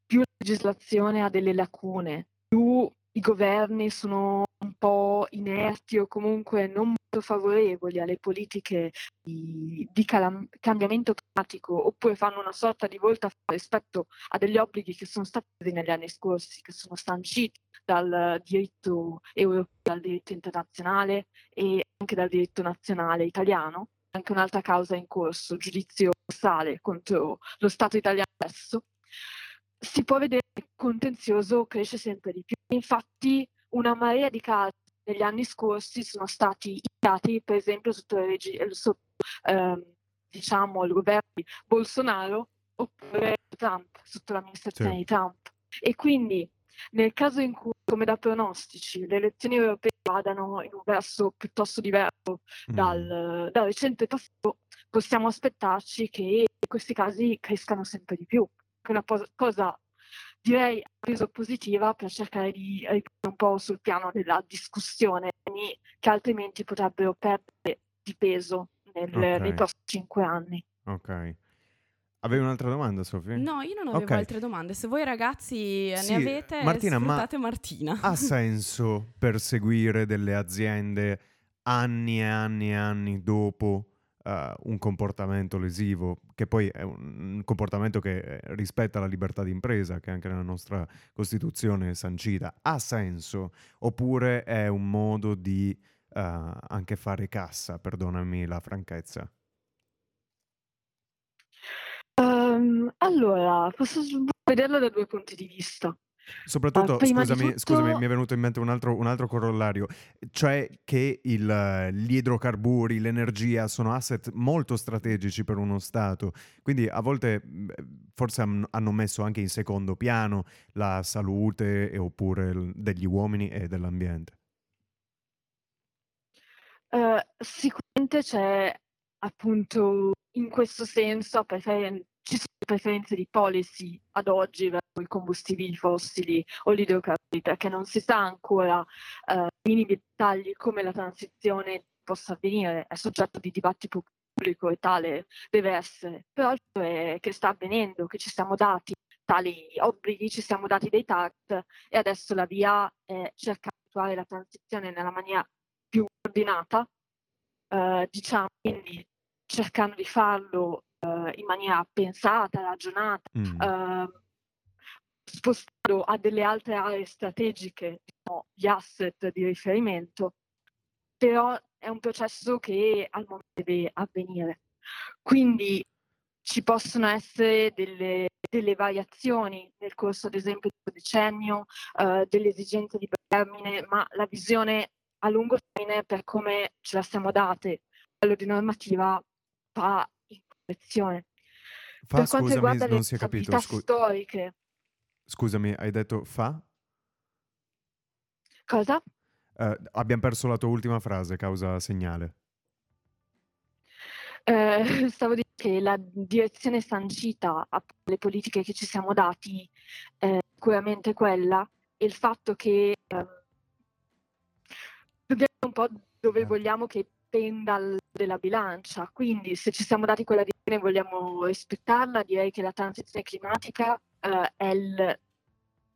più la legislazione ha delle lacune, più i governi sono un po' inerti o comunque non molto favorevoli alle politiche di, di calam- cambiamento climatico oppure fanno una sorta di volta rispetto a degli obblighi che sono stati negli anni scorsi, che sono sanciti dal diritto europeo, dal diritto internazionale e anche dal diritto nazionale italiano. Anche un'altra causa in corso, giudizio sale contro lo Stato italiano adesso. Si può vedere che il contenzioso cresce sempre di più. Infatti, una marea di casi negli anni scorsi sono stati iniziati, per esempio, sotto, il regi- eh, sotto ehm, diciamo, il governo di Bolsonaro oppure Trump, sotto l'amministrazione Sì. di Trump. E quindi, nel caso in cui, come da pronostici, le elezioni europee vadano in un verso piuttosto diverso Mm. dal, dal recente passato, possiamo aspettarci che questi casi crescano sempre di più. È una cosa direi a positiva per cercare di riportare un po' sul piano della discussione che altrimenti potrebbero perdere di peso nel, Ok. nei prossimi cinque anni. Ok. Avevi un'altra domanda, Sofì? No, io non avevo Ok. altre domande. Se voi ragazzi Sì, ne avete, Martina, ma sfruttate Martina. Ha senso perseguire delle aziende anni e anni e anni dopo eh, un comportamento lesivo, che poi è un, comportamento che eh, rispetta la libertà di impresa, che anche nella nostra Costituzione è sancita. Ha senso? Oppure è un modo di eh, anche fare cassa, perdonami la franchezza? Ehm, allora, posso vederlo da due punti di vista. Soprattutto, di scusami, tutto- scusami, mi è venuto in mente un altro, un altro corollario, cioè che il, gli idrocarburi, l'energia sono asset molto strategici per uno Stato, quindi a volte mh, forse han- hanno messo anche in secondo piano la salute e oppure degli uomini e dell'ambiente. Eh, sicuramente c'è appunto in questo senso sono preferenze di policy ad oggi verso i combustibili fossili o gli idrocarburi perché non si sa ancora eh, nei minimi dettagli come la transizione possa avvenire, è soggetto di dibattito pubblico e tale deve essere, però è che sta avvenendo, che ci siamo dati tali obblighi, ci siamo dati dei target e adesso la via è cercare di attuare la transizione nella maniera più ordinata, eh, diciamo, quindi cercando di farlo eh, in maniera pensata, ragionata, Mm. eh, spostando a delle altre aree strategiche diciamo, gli asset di riferimento, però è un processo che al momento deve avvenire. Quindi ci possono essere delle, delle variazioni nel corso, ad esempio, del decennio, eh, delle esigenze di termine, ma la visione a lungo termine, per come ce la siamo date a livello di normativa, va in direzione. Fa, per quanto scusami, riguarda le non si è capito, stabilità scu- storiche, scusami, hai detto fa? cosa? Eh, abbiamo perso la tua ultima frase, causa segnale. Eh, stavo dicendo che la direzione sancita alle politiche che ci siamo dati è sicuramente quella e il fatto che ehm, dobbiamo un po' dove Eh. vogliamo che penda l- della bilancia, quindi se ci siamo dati quella direzione e vogliamo rispettarla, direi che la transizione climatica eh, è il-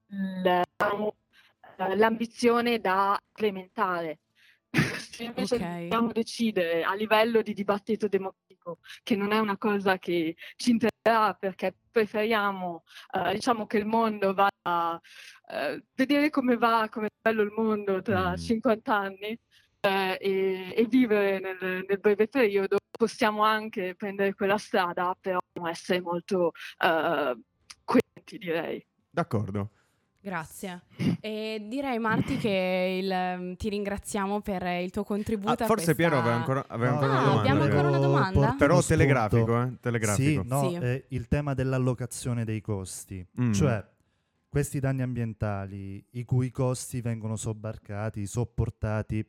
il- eh, l'ambizione da implementare. Se invece Ok. dobbiamo decidere a livello di dibattito democratico, che non è una cosa che ci interesserà perché preferiamo eh, diciamo che il mondo va a eh, vedere come va, come è bello il mondo tra Mm. 50 anni eh, e, e vivere nel, nel breve periodo, possiamo anche prendere quella strada, però essere molto eh, coerenti, direi. D'accordo. Grazie. E direi Marti che il- ti ringraziamo per il tuo contributo. Ah, a forse Piero aveva questa- ancora, aveva No, ancora Ah, una domanda. abbiamo ancora una domanda? Però telegrafico, eh? Telegrafico. Sì, no, Sì. eh, il tema dell'allocazione dei costi. Mm. Cioè, questi danni ambientali, i cui costi vengono sobbarcati, sopportati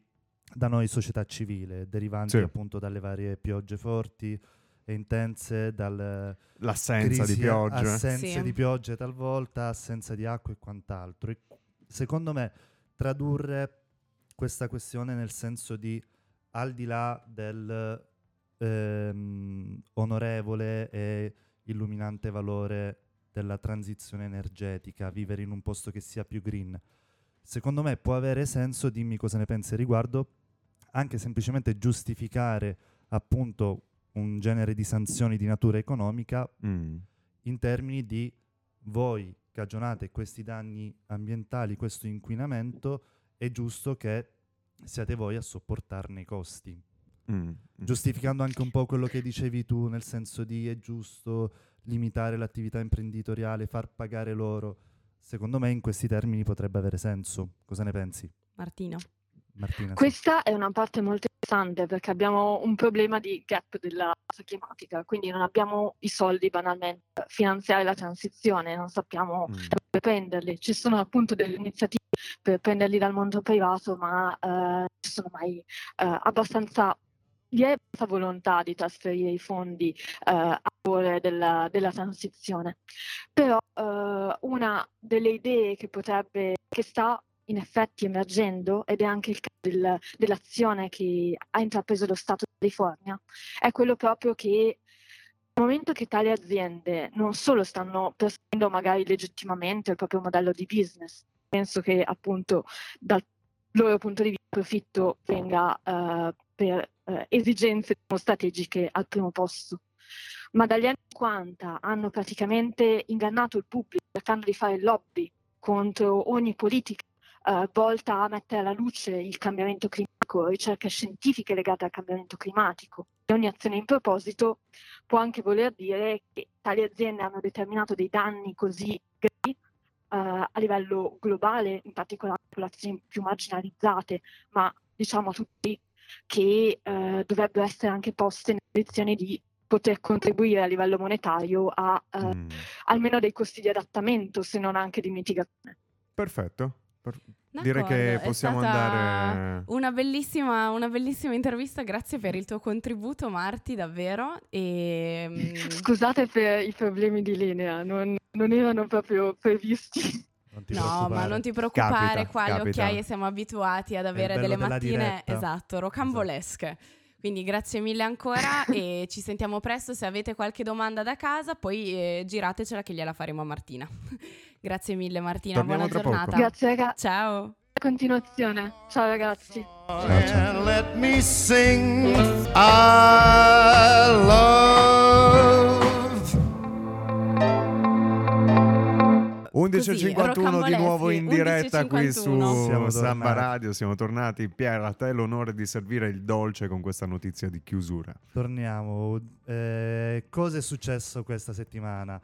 da noi società civile, derivanti Sì. appunto dalle varie piogge forti e intense, dal L'assenza di piogge. assenze Sì. di piogge talvolta, assenza di acqua e quant'altro. E secondo me tradurre questa questione nel senso di al di là del ehm, onorevole e illuminante valore della transizione energetica, vivere in un posto che sia più green, secondo me può avere senso, dimmi cosa ne pensi al riguardo, anche semplicemente giustificare appunto un genere di sanzioni di natura economica Mm. in termini di voi cagionate questi danni ambientali, questo inquinamento, è giusto che siate voi a sopportarne i costi. Mm. Giustificando anche un po' quello che dicevi tu, nel senso di è giusto limitare l'attività imprenditoriale, far pagare loro. Secondo me in questi termini potrebbe avere senso. Cosa ne pensi, Martina. Martina? sì. Questa è una parte molto interessante perché abbiamo un problema di gap della climatica, quindi non abbiamo i soldi banalmente per finanziare la transizione, non sappiamo Mm. da dove prenderli. Ci sono appunto delle iniziative per prenderli dal mondo privato, ma eh, non ci sono mai eh, abbastanza vi è questa volontà di trasferire i fondi eh, a favore della, della, transizione. Però eh, una delle idee che potrebbe, che sta in effetti emergendo, ed è anche il caso del, dell'azione che ha intrapreso lo Stato di California, è quello proprio che nel momento che tali aziende non solo stanno perseguendo magari legittimamente il proprio modello di business, penso che appunto dal loro punto di vista il profitto venga uh, per uh, esigenze strategiche al primo posto. Ma dagli anni 50 hanno praticamente ingannato il pubblico cercando di fare lobby contro ogni politica uh, volta a mettere alla luce il cambiamento climatico, ricerche scientifiche legate al cambiamento climatico. E ogni azione in proposito può anche voler dire che tali aziende hanno determinato dei danni così gravi uh, a livello globale, in particolare a popolazioni più marginalizzate, ma diciamo a tutti che uh, dovrebbero essere anche poste in condizioni di poter contribuire a livello monetario a uh, mm. almeno dei costi di adattamento, se non anche di mitigazione. Perfetto. Per... Direi che possiamo andare. Una bellissima, una bellissima, intervista, grazie per il tuo contributo, Marti, davvero. E... Mm, Scusate per i problemi di linea, non, non erano proprio previsti. No, ma non ti preoccupare, capita, qua capita. gli occhiaie siamo abituati ad avere delle mattine, esatto, rocambolesche. Esatto. Quindi grazie mille ancora e ci sentiamo presto. Se avete qualche domanda da casa, poi eh, giratecela che gliela faremo a Martina. grazie mille Martina, Torniamo buona giornata. Grazie ragazzi. Ciao. Continuazione. Ciao ragazzi. Ciao, ciao. Let me sing I love 11.51 di nuovo in diretta qui su Samba Radio. Siamo tornati. Pier, a te l'onore di servire il dolce con questa notizia di chiusura. Torniamo. Eh, cosa è successo questa settimana?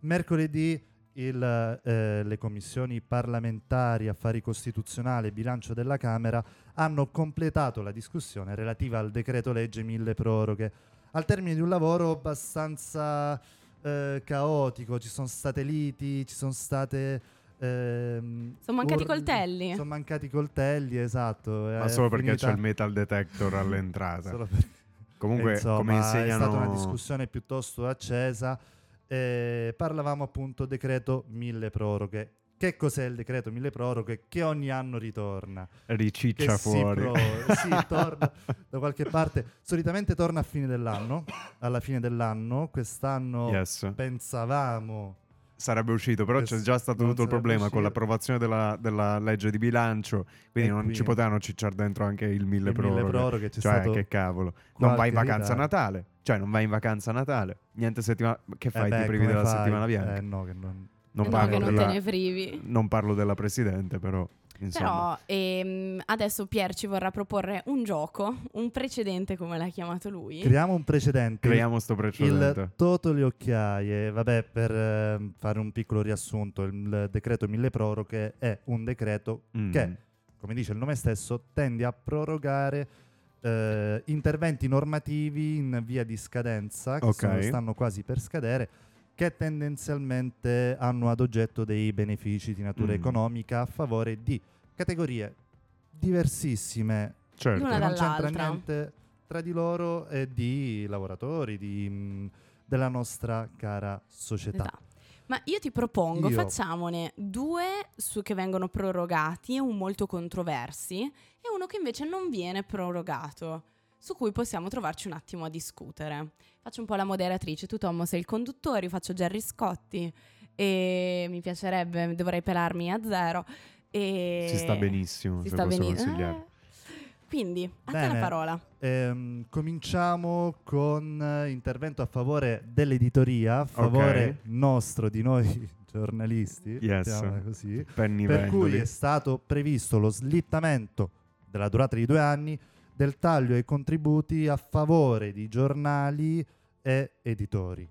Mercoledì il, eh, le commissioni parlamentari affari costituzionali e bilancio della Camera hanno completato la discussione relativa al decreto legge mille proroghe. Al termine di un lavoro abbastanza eh, caotico, ci sono state liti, ci sono state... Ehm, sono mancati i coltelli. Sono mancati i coltelli, esatto. Ma solo perché finita... c'è il metal detector all'entrata. per... Comunque, Insomma, come insegnano... è stata una discussione piuttosto accesa. Eh, parlavamo appunto decreto mille proroghe che cos'è il decreto mille proroghe che ogni anno ritorna? Riciccia fuori. Si, sì, torna da qualche parte. Solitamente torna a fine dell'anno. Alla fine dell'anno. Quest'anno yes. pensavamo sarebbe uscito, però c'è già stato tutto il problema uscito. con l'approvazione della, della, legge di bilancio, quindi e non qui. ci potevano cicciare dentro anche il mille il proroghe. Mille proroghe cioè, che cavolo. Non vai in vacanza a Natale, cioè non vai in vacanza a Natale, niente settimana... Che fai, eh beh, ti privi della fai? settimana bianca? Eh no, che non... Non, no, parlo, non della, non parlo della presidente, però. Insomma. Però ehm, adesso Pier ci vorrà proporre un gioco, un precedente come l'ha chiamato lui. Creiamo un precedente. Creiamo sto precedente. Il Toto le occhiaie, vabbè, per eh, fare un piccolo riassunto, il decreto mille proroghe è un decreto mm. che, come dice il nome stesso, tende a prorogare eh, interventi normativi in via di scadenza, che okay. sono, stanno quasi per scadere che tendenzialmente hanno ad oggetto dei benefici di natura mm. economica a favore di categorie diversissime, certo. che non c'entra niente tra di loro e di lavoratori di, mh, della nostra cara società. Esatto. Ma io ti propongo, io. facciamone due su che vengono prorogati, un molto controversi e uno che invece non viene prorogato su cui possiamo trovarci un attimo a discutere. Faccio un po' la moderatrice, tu Tommo sei il conduttore, io faccio Jerry Scotti e mi piacerebbe, dovrei pelarmi a zero. E si sta benissimo, si sta benissimo. Eh, quindi, a Bene, te la parola. Ehm, cominciamo con eh, intervento a favore dell'editoria, a favore okay. nostro, di noi giornalisti, yes. così, per Vendoli. cui è stato previsto lo slittamento della durata di due anni del taglio ai contributi a favore di giornali e editori.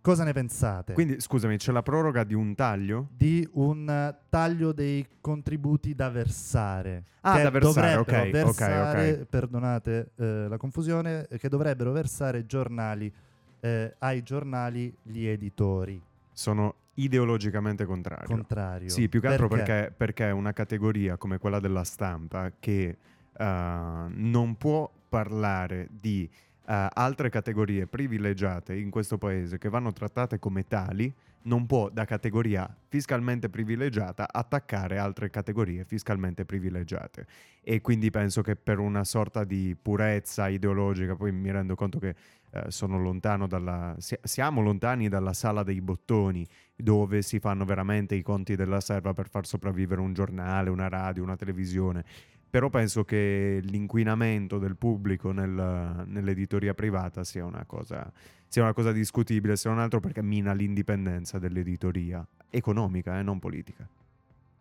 Cosa ne pensate? Quindi, scusami, c'è la proroga di un taglio? Di un taglio dei contributi da versare. Ah, da versare, ok, versare, okay, Perdonate eh, la confusione, che dovrebbero versare giornali eh, ai giornali gli editori. Sono ideologicamente contrario. Contrario. Sì, più che altro perché, perché, perché è una categoria come quella della stampa che non può parlare di eh, altre categorie privilegiate in questo paese che vanno trattate come tali, non può da categoria fiscalmente privilegiata attaccare altre categorie fiscalmente privilegiate. E quindi penso che per una sorta di purezza ideologica, poi mi rendo conto che eh, sono lontano dalla, si- siamo lontani dalla sala dei bottoni dove si fanno veramente i conti della serva per far sopravvivere un giornale, una radio, una televisione. Però penso che l'inquinamento del pubblico nel- nell'editoria privata sia una, cosa, sia una cosa discutibile, se non altro perché mina l'indipendenza dell'editoria economica e non politica,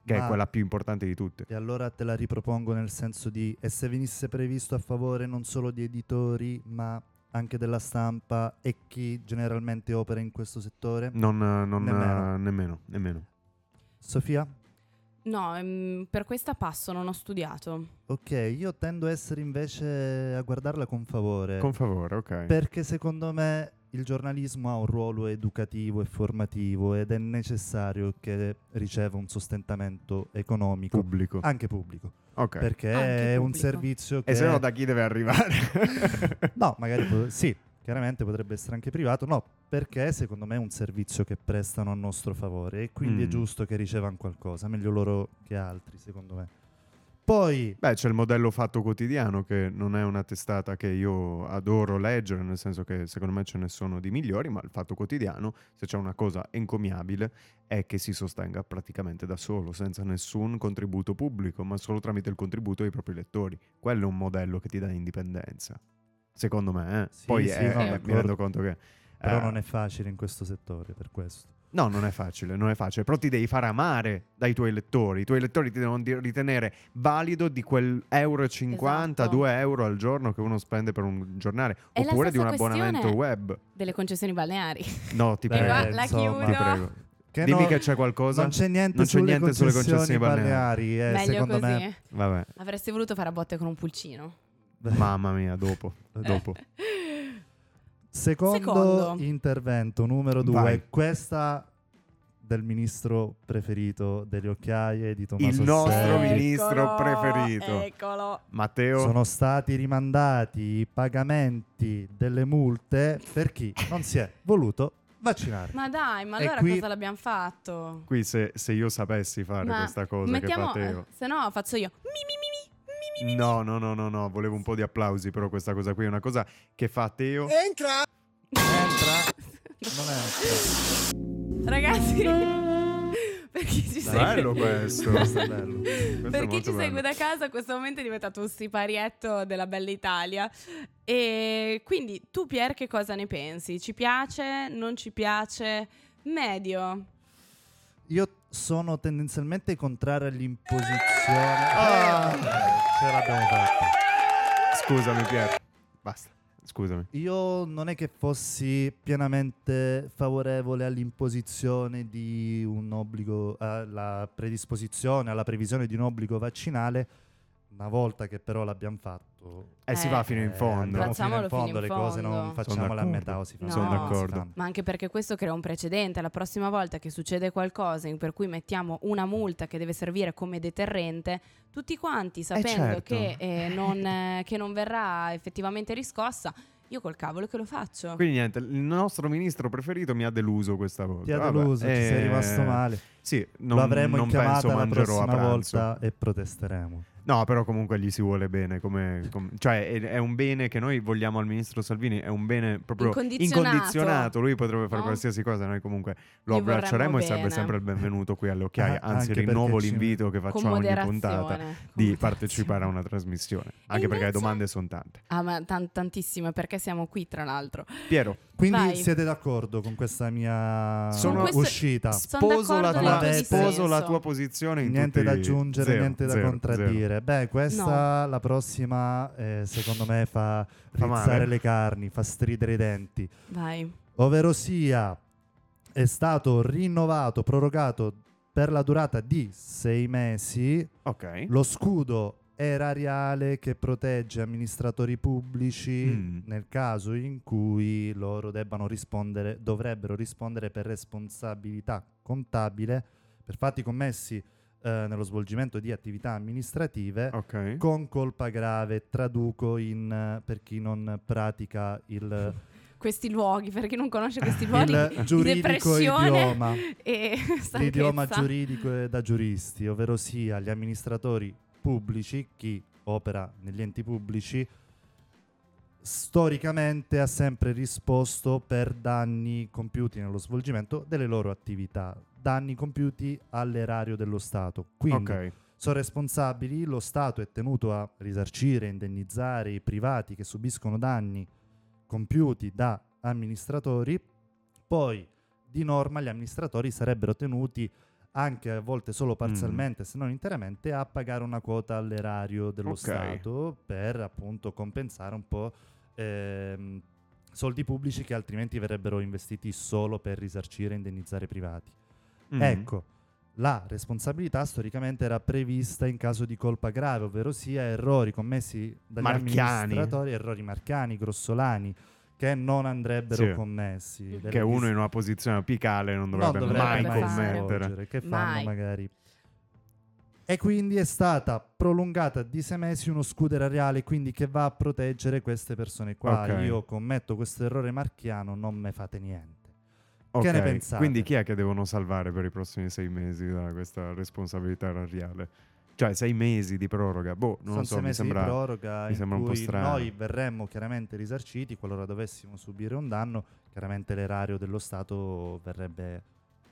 che Ma- è quella più importante di tutte. E allora te la ripropongo nel senso di e se venisse previsto a favore non solo di editori ma anche della stampa e chi generalmente opera in questo settore? Non, non- Nemmeno. nemmeno, nemmeno. Sofia? No, ehm, per questa passo non ho studiato. Ok, io tendo a essere invece a guardarla con favore. Con favore, ok. Perché secondo me il giornalismo ha un ruolo educativo e formativo ed è necessario che riceva un sostentamento economico, Pubblico. anche pubblico, Ok. perché Anche è un pubblico. servizio che... E se no da chi deve arrivare? No, magari po- sì, chiaramente potrebbe essere anche privato, no, perché secondo me è un servizio che prestano a nostro favore e quindi è Mm. giusto che ricevano qualcosa, meglio loro che altri, secondo me. Poi Beh, c'è il modello Fatto Quotidiano che non è una testata che io adoro leggere, nel senso che secondo me ce ne sono di migliori, ma il Fatto Quotidiano, se c'è una cosa encomiabile, è che si sostenga praticamente da solo, senza nessun contributo pubblico, ma solo tramite il contributo dei propri lettori. Quello è un modello che ti dà indipendenza. Secondo me, eh. Sì, Poi sì, eh, no, mi d'accordo. rendo conto che... però eh, non è facile in questo settore per questo. No, non è facile, non è facile, però ti devi fare amare dai tuoi lettori. I tuoi lettori ti devono ritenere valido di quel euro e 50, Esatto. 2 euro al giorno che uno spende per un giornale, È oppure di un abbonamento web. Delle concessioni balneari. No, ti Beh, prego, la insomma, ti chiudo. prego. Che Dimmi no- che c'è qualcosa. Non c'è niente, non c'è sulle, niente sulle concessioni concessioni balneari. balneari, eh, Meglio secondo così. me. Vabbè, Avresti voluto fare a botte con un pulcino. Mamma mia, dopo, dopo. Secondo, Secondo. intervento, numero due, Vai. questa del ministro preferito delle occhiaie di Tommaso Il nostro Serri. ministro Eccolo, preferito. Eccolo. Matteo, Sono stati rimandati i pagamenti delle multe per chi non si è voluto vaccinare. Ma dai, ma allora qui- cosa l'abbiamo fatto? qui se, se io sapessi fare Ma questa cosa mettiamo, che fa Teo. eh, se no faccio io. Mi, mi, mi. No, no, no, no, no, volevo un po' di applausi, però questa cosa qui è una cosa che fa Teo. Entra! Entra, non entra. Ragazzi, per chi ci segue, Bello questo. Questo è bello. Questo per chi ci segue bello. da casa, questo momento è diventato un siparietto della bella Italia. E quindi tu, Pier, che cosa ne pensi? Ci piace? Non ci piace? Medio. Io sono tendenzialmente contrario all'imposizione. Ah. Ce l'abbiamo fatta. Scusami, Pier. Basta. Scusami. Io non è che fossi pienamente favorevole all'imposizione di un obbligo, alla predisposizione, alla previsione di un obbligo vaccinale, una volta che però l'abbiamo fatto. Eh, si Eh, va fino in eh, fondo. andiamo fino in fondo, in le cose non fondo. facciamole a metà o si fanno. Sono si d'accordo. Ma anche perché questo crea un precedente. La prossima volta che succede qualcosa in per cui mettiamo una multa che deve servire come deterrente, tutti quanti sapendo certo. che, eh, non, eh, che non verrà effettivamente riscossa, io col cavolo che lo faccio. Quindi niente, il nostro ministro preferito mi ha deluso questa volta. Ti ha Vabbè, deluso, ci sei eh, rimasto male. Sì, non, Lo avremo non in penso chiamata la prossima volta e protesteremo. No, però comunque gli si vuole bene, come, com- cioè è, è un bene che noi vogliamo al ministro Salvini, è un bene proprio Incondizionato. incondizionato. Lui potrebbe fare No? qualsiasi cosa, noi comunque lo Gli abbracceremo e sarebbe sempre il benvenuto qui alle occhiaie. Ah, Anzi, anche rinnovo l'invito che a ogni puntata di partecipare a una trasmissione. Anche perché le invece- domande sono tante. Ah, ma tan- tantissime, perché siamo qui, tra l'altro. Piero, Quindi Vai. siete d'accordo con questa mia Sono- questo- uscita? Sono sposo, la tua, sposo la tua posizione in Niente tutti- da aggiungere, zero, niente da zero, contraddire. Beh, questa la prossima, eh, secondo me, fa Fa rizzare le carni, fa stridere i denti. Vai. Ovvero sia, è stato rinnovato, prorogato per la durata di sei mesi zero. Ok. lo scudo erariale che protegge amministratori pubblici Mm. nel caso in cui loro debbano rispondere, dovrebbero rispondere per responsabilità contabile per fatti commessi eh, nello svolgimento di attività amministrative Ok. con colpa grave, traduco in, per chi non pratica il, Questi luoghi, per chi non conosce questi luoghi, il di giuridico depressione idioma. e L'idioma giuridico è da giuristi, ovvero sia gli amministratori pubblici, chi opera negli enti pubblici, storicamente ha sempre risposto per danni compiuti nello svolgimento delle loro attività, danni compiuti all'erario dello Stato. Quindi Ok. sono responsabili, lo Stato è tenuto a risarcire, indennizzare i privati che subiscono danni compiuti da amministratori, poi di norma gli amministratori sarebbero tenuti anche a volte solo parzialmente, se non interamente, a pagare una quota all'erario dello Ok. Stato per appunto compensare un po' ehm, soldi pubblici che altrimenti verrebbero investiti solo per risarcire e indennizzare i privati. Mm. Ecco, la responsabilità storicamente era prevista in caso di colpa grave, ovvero sia errori commessi dagli Marchiani. amministratori, errori marcani, grossolani, che non andrebbero Sì. commessi. delle Che uno dis- in una posizione apicale non dovrebbe, non dovrebbe mai mai commettere. svolgere, che fanno Mai. magari. E quindi è stata prolungata di sei mesi uno scudo erariale, quindi che va a proteggere queste persone qua. Ok. Io commetto questo errore marchiano, non me fate niente. Ok, Che ne pensate? Quindi chi è che devono salvare per i prossimi sei mesi da questa responsabilità erariale? Cioè, sei mesi di proroga. Boh, non Sono so, sei mi mesi sembra... di proroga mi sembra un po' strano. noi verremmo chiaramente risarciti qualora dovessimo subire un danno, chiaramente l'erario dello Stato verrebbe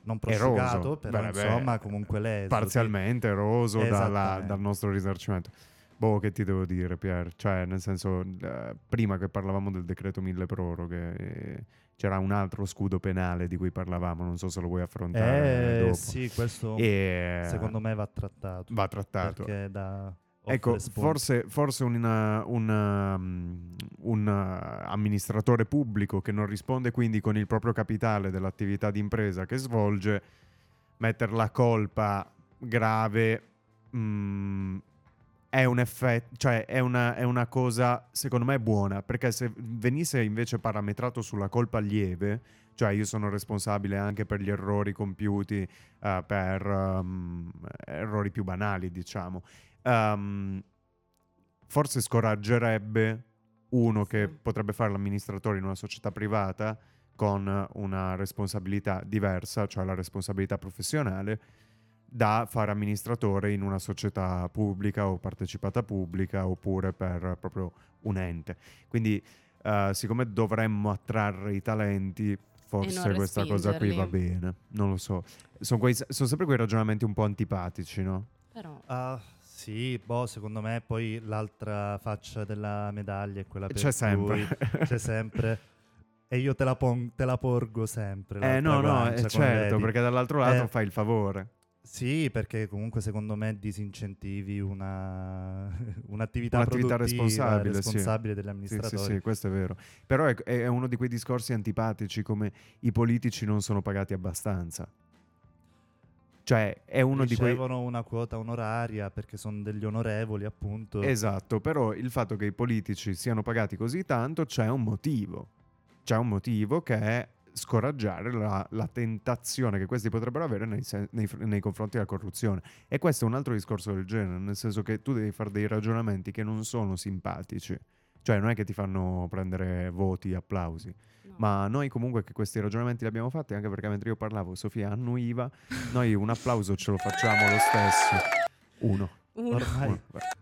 non Eroso. prosciugato, però Beh, beh, insomma comunque leso. parzialmente eroso dalla- dal nostro risarcimento. Boh, che ti devo dire, Pier? Cioè, nel senso, eh, prima che parlavamo del decreto mille proroghe, eh, c'era un altro scudo penale di cui parlavamo, non so se lo vuoi affrontare Eh, dopo. sì, questo E, secondo me va trattato. va trattato. Ecco, forse, forse un, un, um, un, uh, amministratore pubblico che non risponde quindi con il proprio capitale dell'attività di impresa che svolge, mettere la colpa grave mm, è un effetto, cioè è una, è una cosa secondo me buona, perché se venisse invece parametrato sulla colpa lieve, cioè io sono responsabile anche per gli errori compiuti, eh, per um, errori più banali, diciamo. Ehm, forse scoraggerebbe uno che potrebbe fare l'amministratore in una società privata con una responsabilità diversa, cioè la responsabilità professionale, da fare amministratore in una società pubblica o partecipata pubblica oppure per proprio un ente. Quindi, eh, siccome dovremmo attrarre i talenti, forse questa cosa qui va bene. Non lo so. Sono, quei- sono sempre quei ragionamenti un po' antipatici, no? Però Ah, sì, boh, secondo me poi l'altra faccia della medaglia è quella per C'è sempre. cui c'è sempre e io te la, pon- te la porgo sempre. Eh no, no, eh, certo, perché dall'altro lato Eh, fai il favore. Sì, perché comunque secondo me disincentivi una, un'attività, Un'attività produttiva, responsabile, sì. responsabile degli Sì, amministratori. sì, sì, questo è vero. Però è, è uno di quei discorsi antipatici come i politici non sono pagati abbastanza. Cioè, è uno di quei... Ricevono una quota onoraria perché sono degli onorevoli, appunto. Esatto, però il fatto che i politici siano pagati così tanto c'è un motivo. C'è un motivo che è scoraggiare la, la tentazione che questi potrebbero avere nei, sen- nei nei confronti della corruzione. E questo è un altro discorso del genere, nel senso che tu devi fare dei ragionamenti che non sono simpatici. Cioè, non è che ti fanno prendere voti, applausi. no. Ma noi comunque che questi ragionamenti li abbiamo fatti, anche perché mentre io parlavo Sofia annuiva, noi un applauso ce lo facciamo lo stesso. Uno. Uno. Ormai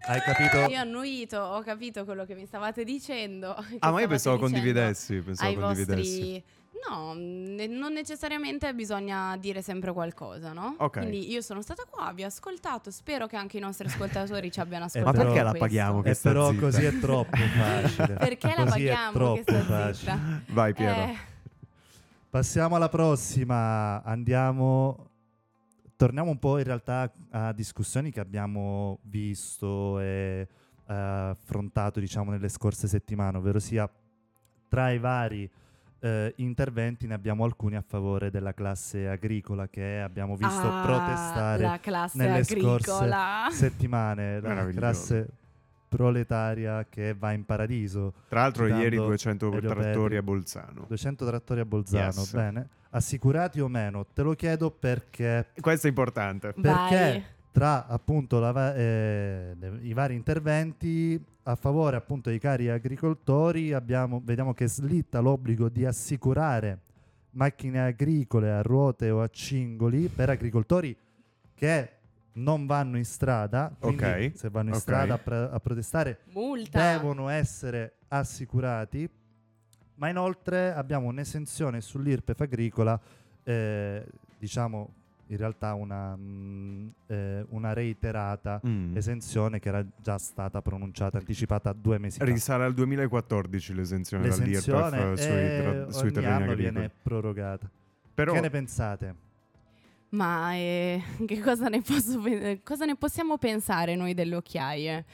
hai capito? Io ho annuito, ho capito quello che mi stavate dicendo. Ah, ma io pensavo dicendo condividessi, pensavo ai condividessi. vostri... No, ne- non necessariamente bisogna dire sempre qualcosa, no? Ok. Quindi io sono stata qua, vi ho ascoltato, spero che anche i nostri ascoltatori ci abbiano Eh, Ma ascoltato. perché la questo. paghiamo che Eh, sta però zitta? così è troppo facile. Perché la Così è paghiamo che troppo sta facile. zitta? Vai Piero. Eh, Passiamo alla prossima. Andiamo. Torniamo un po' in realtà a discussioni che abbiamo visto e eh, affrontato, diciamo, nelle scorse settimane, ovvero sia tra i vari eh, interventi ne abbiamo alcuni a favore della classe agricola che abbiamo visto ah, protestare nelle scorse agricola. settimane, la classe proletaria che va in paradiso. Tra l'altro ieri 200 Elio trattori a Bolzano. 200 trattori a Bolzano, Yes. bene. Assicurati o meno? Te lo chiedo perché Questo è importante. perché Vai. tra appunto la va- eh, i vari interventi a favore appunto dei cari agricoltori abbiamo, vediamo che slitta l'obbligo di assicurare macchine agricole a ruote o a cingoli per agricoltori che non vanno in strada, quindi Ok, se vanno in ok. strada a, pre- a protestare Multa. devono essere assicurati, ma inoltre abbiamo un'esenzione sull'IRPEF agricola, eh, diciamo in realtà una, mm, eh, una reiterata Mm. esenzione che era già stata pronunciata, anticipata due mesi fa. Risale al 2014 l'esenzione, L'esenzione dall'IRPEF sui, e tra- sui terreni anno agricoli. viene prorogata. Però Che ne pensate? Ma eh, che cosa ne, posso cosa ne possiamo pensare noi delle occhiaie?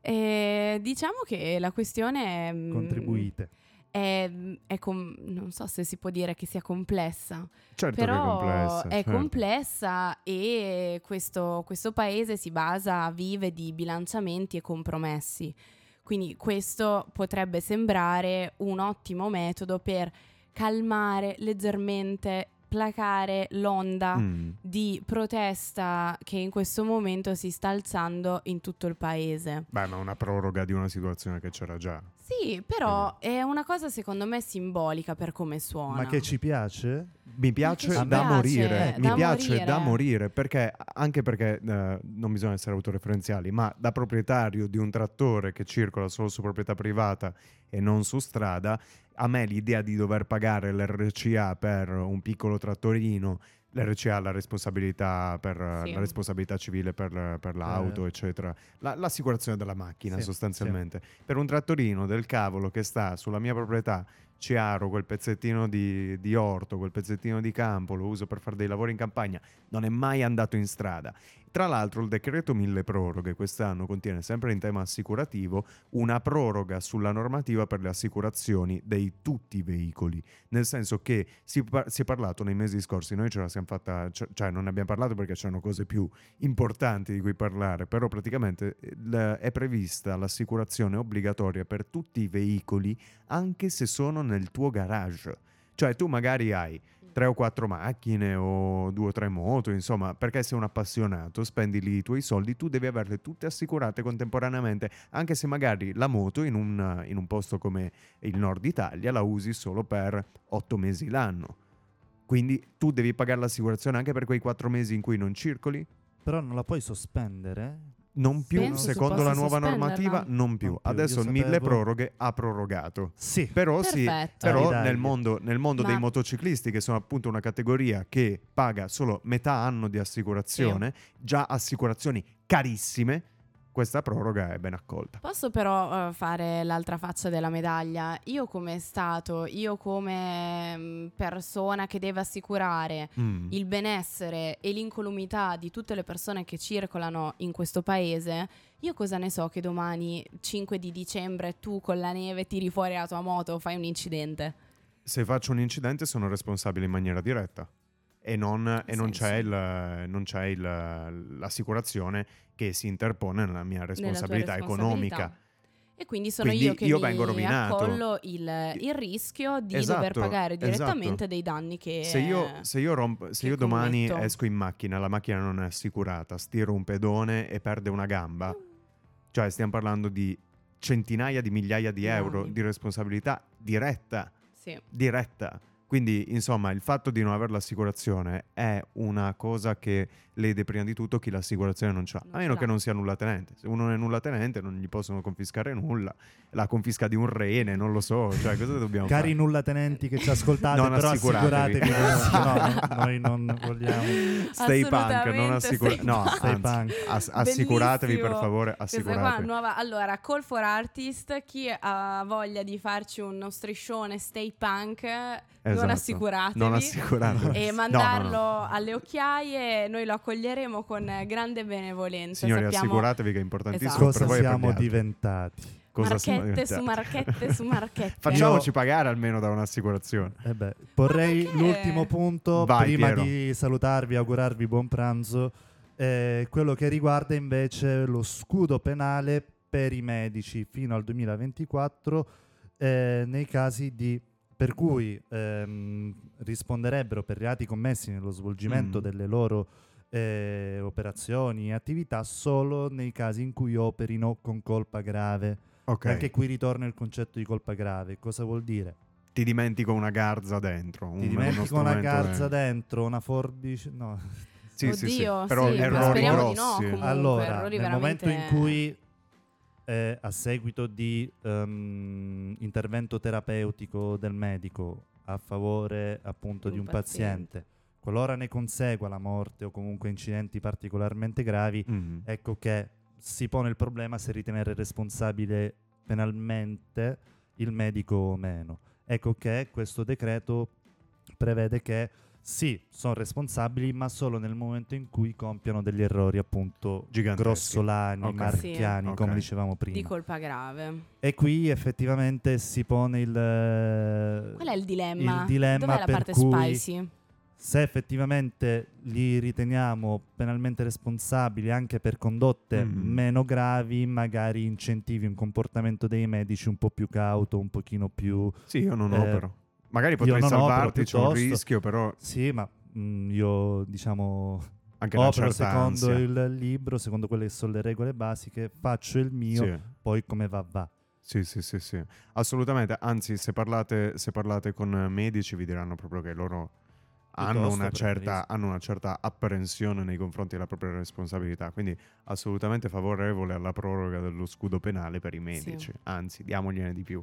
Eh, diciamo che la questione è, mm, Contribuite. È, è com- non so se si può dire che sia complessa, certo però è complessa. è certo. complessa e questo, questo paese si basa, vive di bilanciamenti e compromessi. Quindi questo potrebbe sembrare un ottimo metodo per calmare leggermente, placare l'onda Mm. di protesta che in questo momento si sta alzando in tutto il paese. Beh, ma una proroga di una situazione che c'era già. Sì, però è una cosa secondo me simbolica per come suona. Ma che ci piace? Mi piace da piace, morire, mi da piace morire. da morire perché anche perché eh, non bisogna essere autoreferenziali, ma da proprietario di un trattore che circola solo su proprietà privata e non su strada, a me l'idea di dover pagare l'RCA per un piccolo trattorino, l'RCA ha la responsabilità per Sì. la responsabilità civile per, per l'auto, Eh. eccetera, La- l'assicurazione della macchina Sì, sostanzialmente. Per un trattorino del cavolo che sta sulla mia proprietà Ciaro, quel pezzettino di, di orto, quel pezzettino di campo, lo uso per fare dei lavori in campagna, non è mai andato in strada. Tra l'altro il decreto mille proroghe quest'anno contiene sempre in tema assicurativo una proroga sulla normativa per le assicurazioni dei tutti i veicoli, nel senso che si, par- si è parlato nei mesi scorsi, noi ce la siamo fatta, cioè non ne abbiamo parlato perché c'erano cose più importanti di cui parlare, però praticamente eh, è prevista l'assicurazione obbligatoria per tutti i veicoli anche se sono nel tuo garage. Cioè tu magari hai tre o quattro macchine o due o tre moto, insomma, perché sei un appassionato, spendi lì i tuoi soldi, tu devi averle tutte assicurate contemporaneamente, anche se magari la moto in un, in un posto come il nord Italia la usi solo per otto mesi l'anno. Quindi tu devi pagare l'assicurazione anche per quei quattro mesi in cui non circoli? Però non la puoi sospendere? Non più, Penso secondo la nuova normativa, non più. Non più, Adesso il mille proroghe ha prorogato. Sì. Però, sì, però Dai, dai. nel mondo, nel mondo dei motociclisti, che sono appunto una categoria che paga solo metà anno di assicurazione, già assicurazioni carissime, questa proroga è ben accolta. Posso però eh, fare l'altra faccia della medaglia? Io come Stato, io come mm, persona che deve assicurare Mm. il benessere e l'incolumità di tutte le persone che circolano in questo paese, io cosa ne so che domani 5 di dicembre tu con la neve tiri fuori la tua moto o fai un incidente? Se faccio un incidente sono responsabile in maniera diretta. E non, e non c'è, il- non c'è il- l'assicurazione che si interpone nella mia Nella tua responsabilità economica. responsabilità. E quindi sono Quindi io che io mi vengo rovinato. accollo il, il rischio di Esatto, dover pagare direttamente esatto. dei danni che... Se io, se io romp- se io domani commetto. esco in macchina, la macchina non è assicurata, stiro un pedone e perde una gamba, cioè stiamo parlando di centinaia di migliaia di euro anni. di responsabilità diretta, Sì. diretta. Quindi, insomma, il fatto di non avere l'assicurazione è una cosa che lede prima di tutto chi l'assicurazione non c'ha. Non A meno che non sia nulla tenente. Se uno non è nulla tenente non gli possono confiscare nulla. La confisca di un rene, non lo so. Cioè, cosa dobbiamo Cari fare? nullatenenti che ci ascoltate, Non però assicuratevi. assicuratevi. no, no, noi non vogliamo. Stay punk, non assicuratevi. stay No, punk. Stay anzi, punk. ass- assicuratevi per favore, qua assicuratevi. nuova. Allora, Call for Artist, chi ha voglia di farci uno striscione Stay Punk, non Esatto. assicuratevi. Non assicuratevi. E No, mandarlo no, no. alle occhiaie, noi lo accoglieremo con grande benevolenza. Signori, Sappiamo assicuratevi che è importantissimo Esatto. Cosa e siamo diventati? Cosa marchette su marchette su marchette. Facciamoci Io- pagare almeno da un'assicurazione. Eh beh, porrei perché? l'ultimo punto Vai, prima Piero. di salutarvi, augurarvi buon pranzo. eh, quello che riguarda invece lo scudo penale per i medici fino al 2024 eh, nei casi di per cui ehm, risponderebbero per reati commessi nello svolgimento Mm. delle loro eh, operazioni e attività solo nei casi in cui operino con colpa grave. Ok. E Anche qui ritorna il concetto di colpa grave. Cosa vuol dire? Ti dimentico una garza dentro. Ti un- dimentico una garza è- dentro, una forbice. No. Sì, sì, sì. Oddio, Però sì, errori speriamo di no, grossi. comunque. allora, errori nel momento in veramente- cui eh, a seguito di ehm, intervento terapeutico del medico a favore appunto Un di un paziente. paziente, qualora ne consegua la morte o comunque incidenti particolarmente gravi, Mhm. ecco che si pone il problema se ritenere responsabile penalmente il medico o meno. Ecco che questo decreto prevede che sì, sono responsabili, ma solo nel momento in cui compiano degli errori appunto Giganteschi. grossolani, Ok. marchiani, Sì. come Ok. dicevamo prima. Di colpa grave. E qui effettivamente si pone il... Qual è il dilemma? Il dilemma Dov'è la per parte cui spicy? Se effettivamente li riteniamo penalmente responsabili anche per condotte Mm. meno gravi, magari incentivi un comportamento dei medici un po' più cauto, un pochino più... Sì, io non Eh, opero. Magari potrei salvarti, c'è un rischio, però Sì, ma mm, io diciamo anche opero secondo ansia. il libro, secondo quelle che sono le regole basiche, faccio il mio, Sì. poi come va va. Sì, sì, sì, sì, assolutamente. Anzi, se parlate, se parlate con medici vi diranno proprio che loro hanno una, certa, hanno una certa apprensione nei confronti della propria responsabilità. Quindi assolutamente favorevole alla proroga dello scudo penale per i medici. Anzi, diamogliene di più.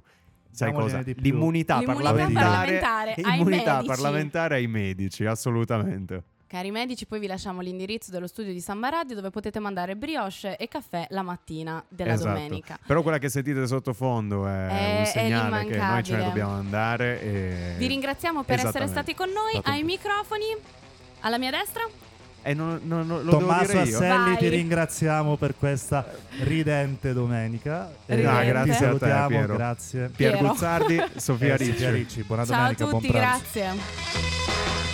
Sai cosa? più. L'immunità, L'immunità parlamentare, parlamentare ai immunità parlamentare ai medici, assolutamente. Cari medici, poi vi lasciamo l'indirizzo dello studio di Samba Radio dove potete mandare brioche e caffè la mattina della Esatto. domenica. Però quella che sentite sottofondo è, È- un è segnale che noi ce ne dobbiamo andare. E... Vi ringraziamo per essere stati con noi. Ai microfoni, alla mia destra, E non, non- non- lo Tommaso? Asselli, Vai. ti ringraziamo per questa ridente domenica. Ridente. ti grazie a te, salutiamo, Piero. grazie. Pier. Guzzardi, Sofia Eh, Ricci. Sofia Ricci, buona ciao a domenica, buon tutti, pranzo. grazie.